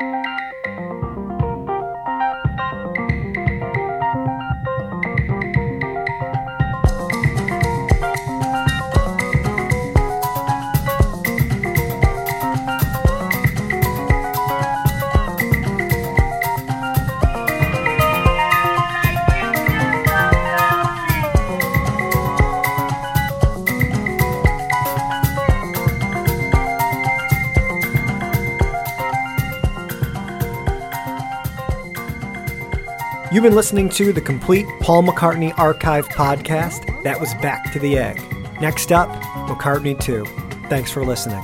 You've been listening to the complete Paul McCartney Archive podcast. That was Back to the Egg. Next up, McCartney 2. Thanks for listening.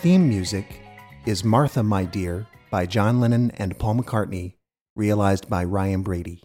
Theme music is Martha, My Dear by John Lennon and Paul McCartney, realized by Ryan Brady.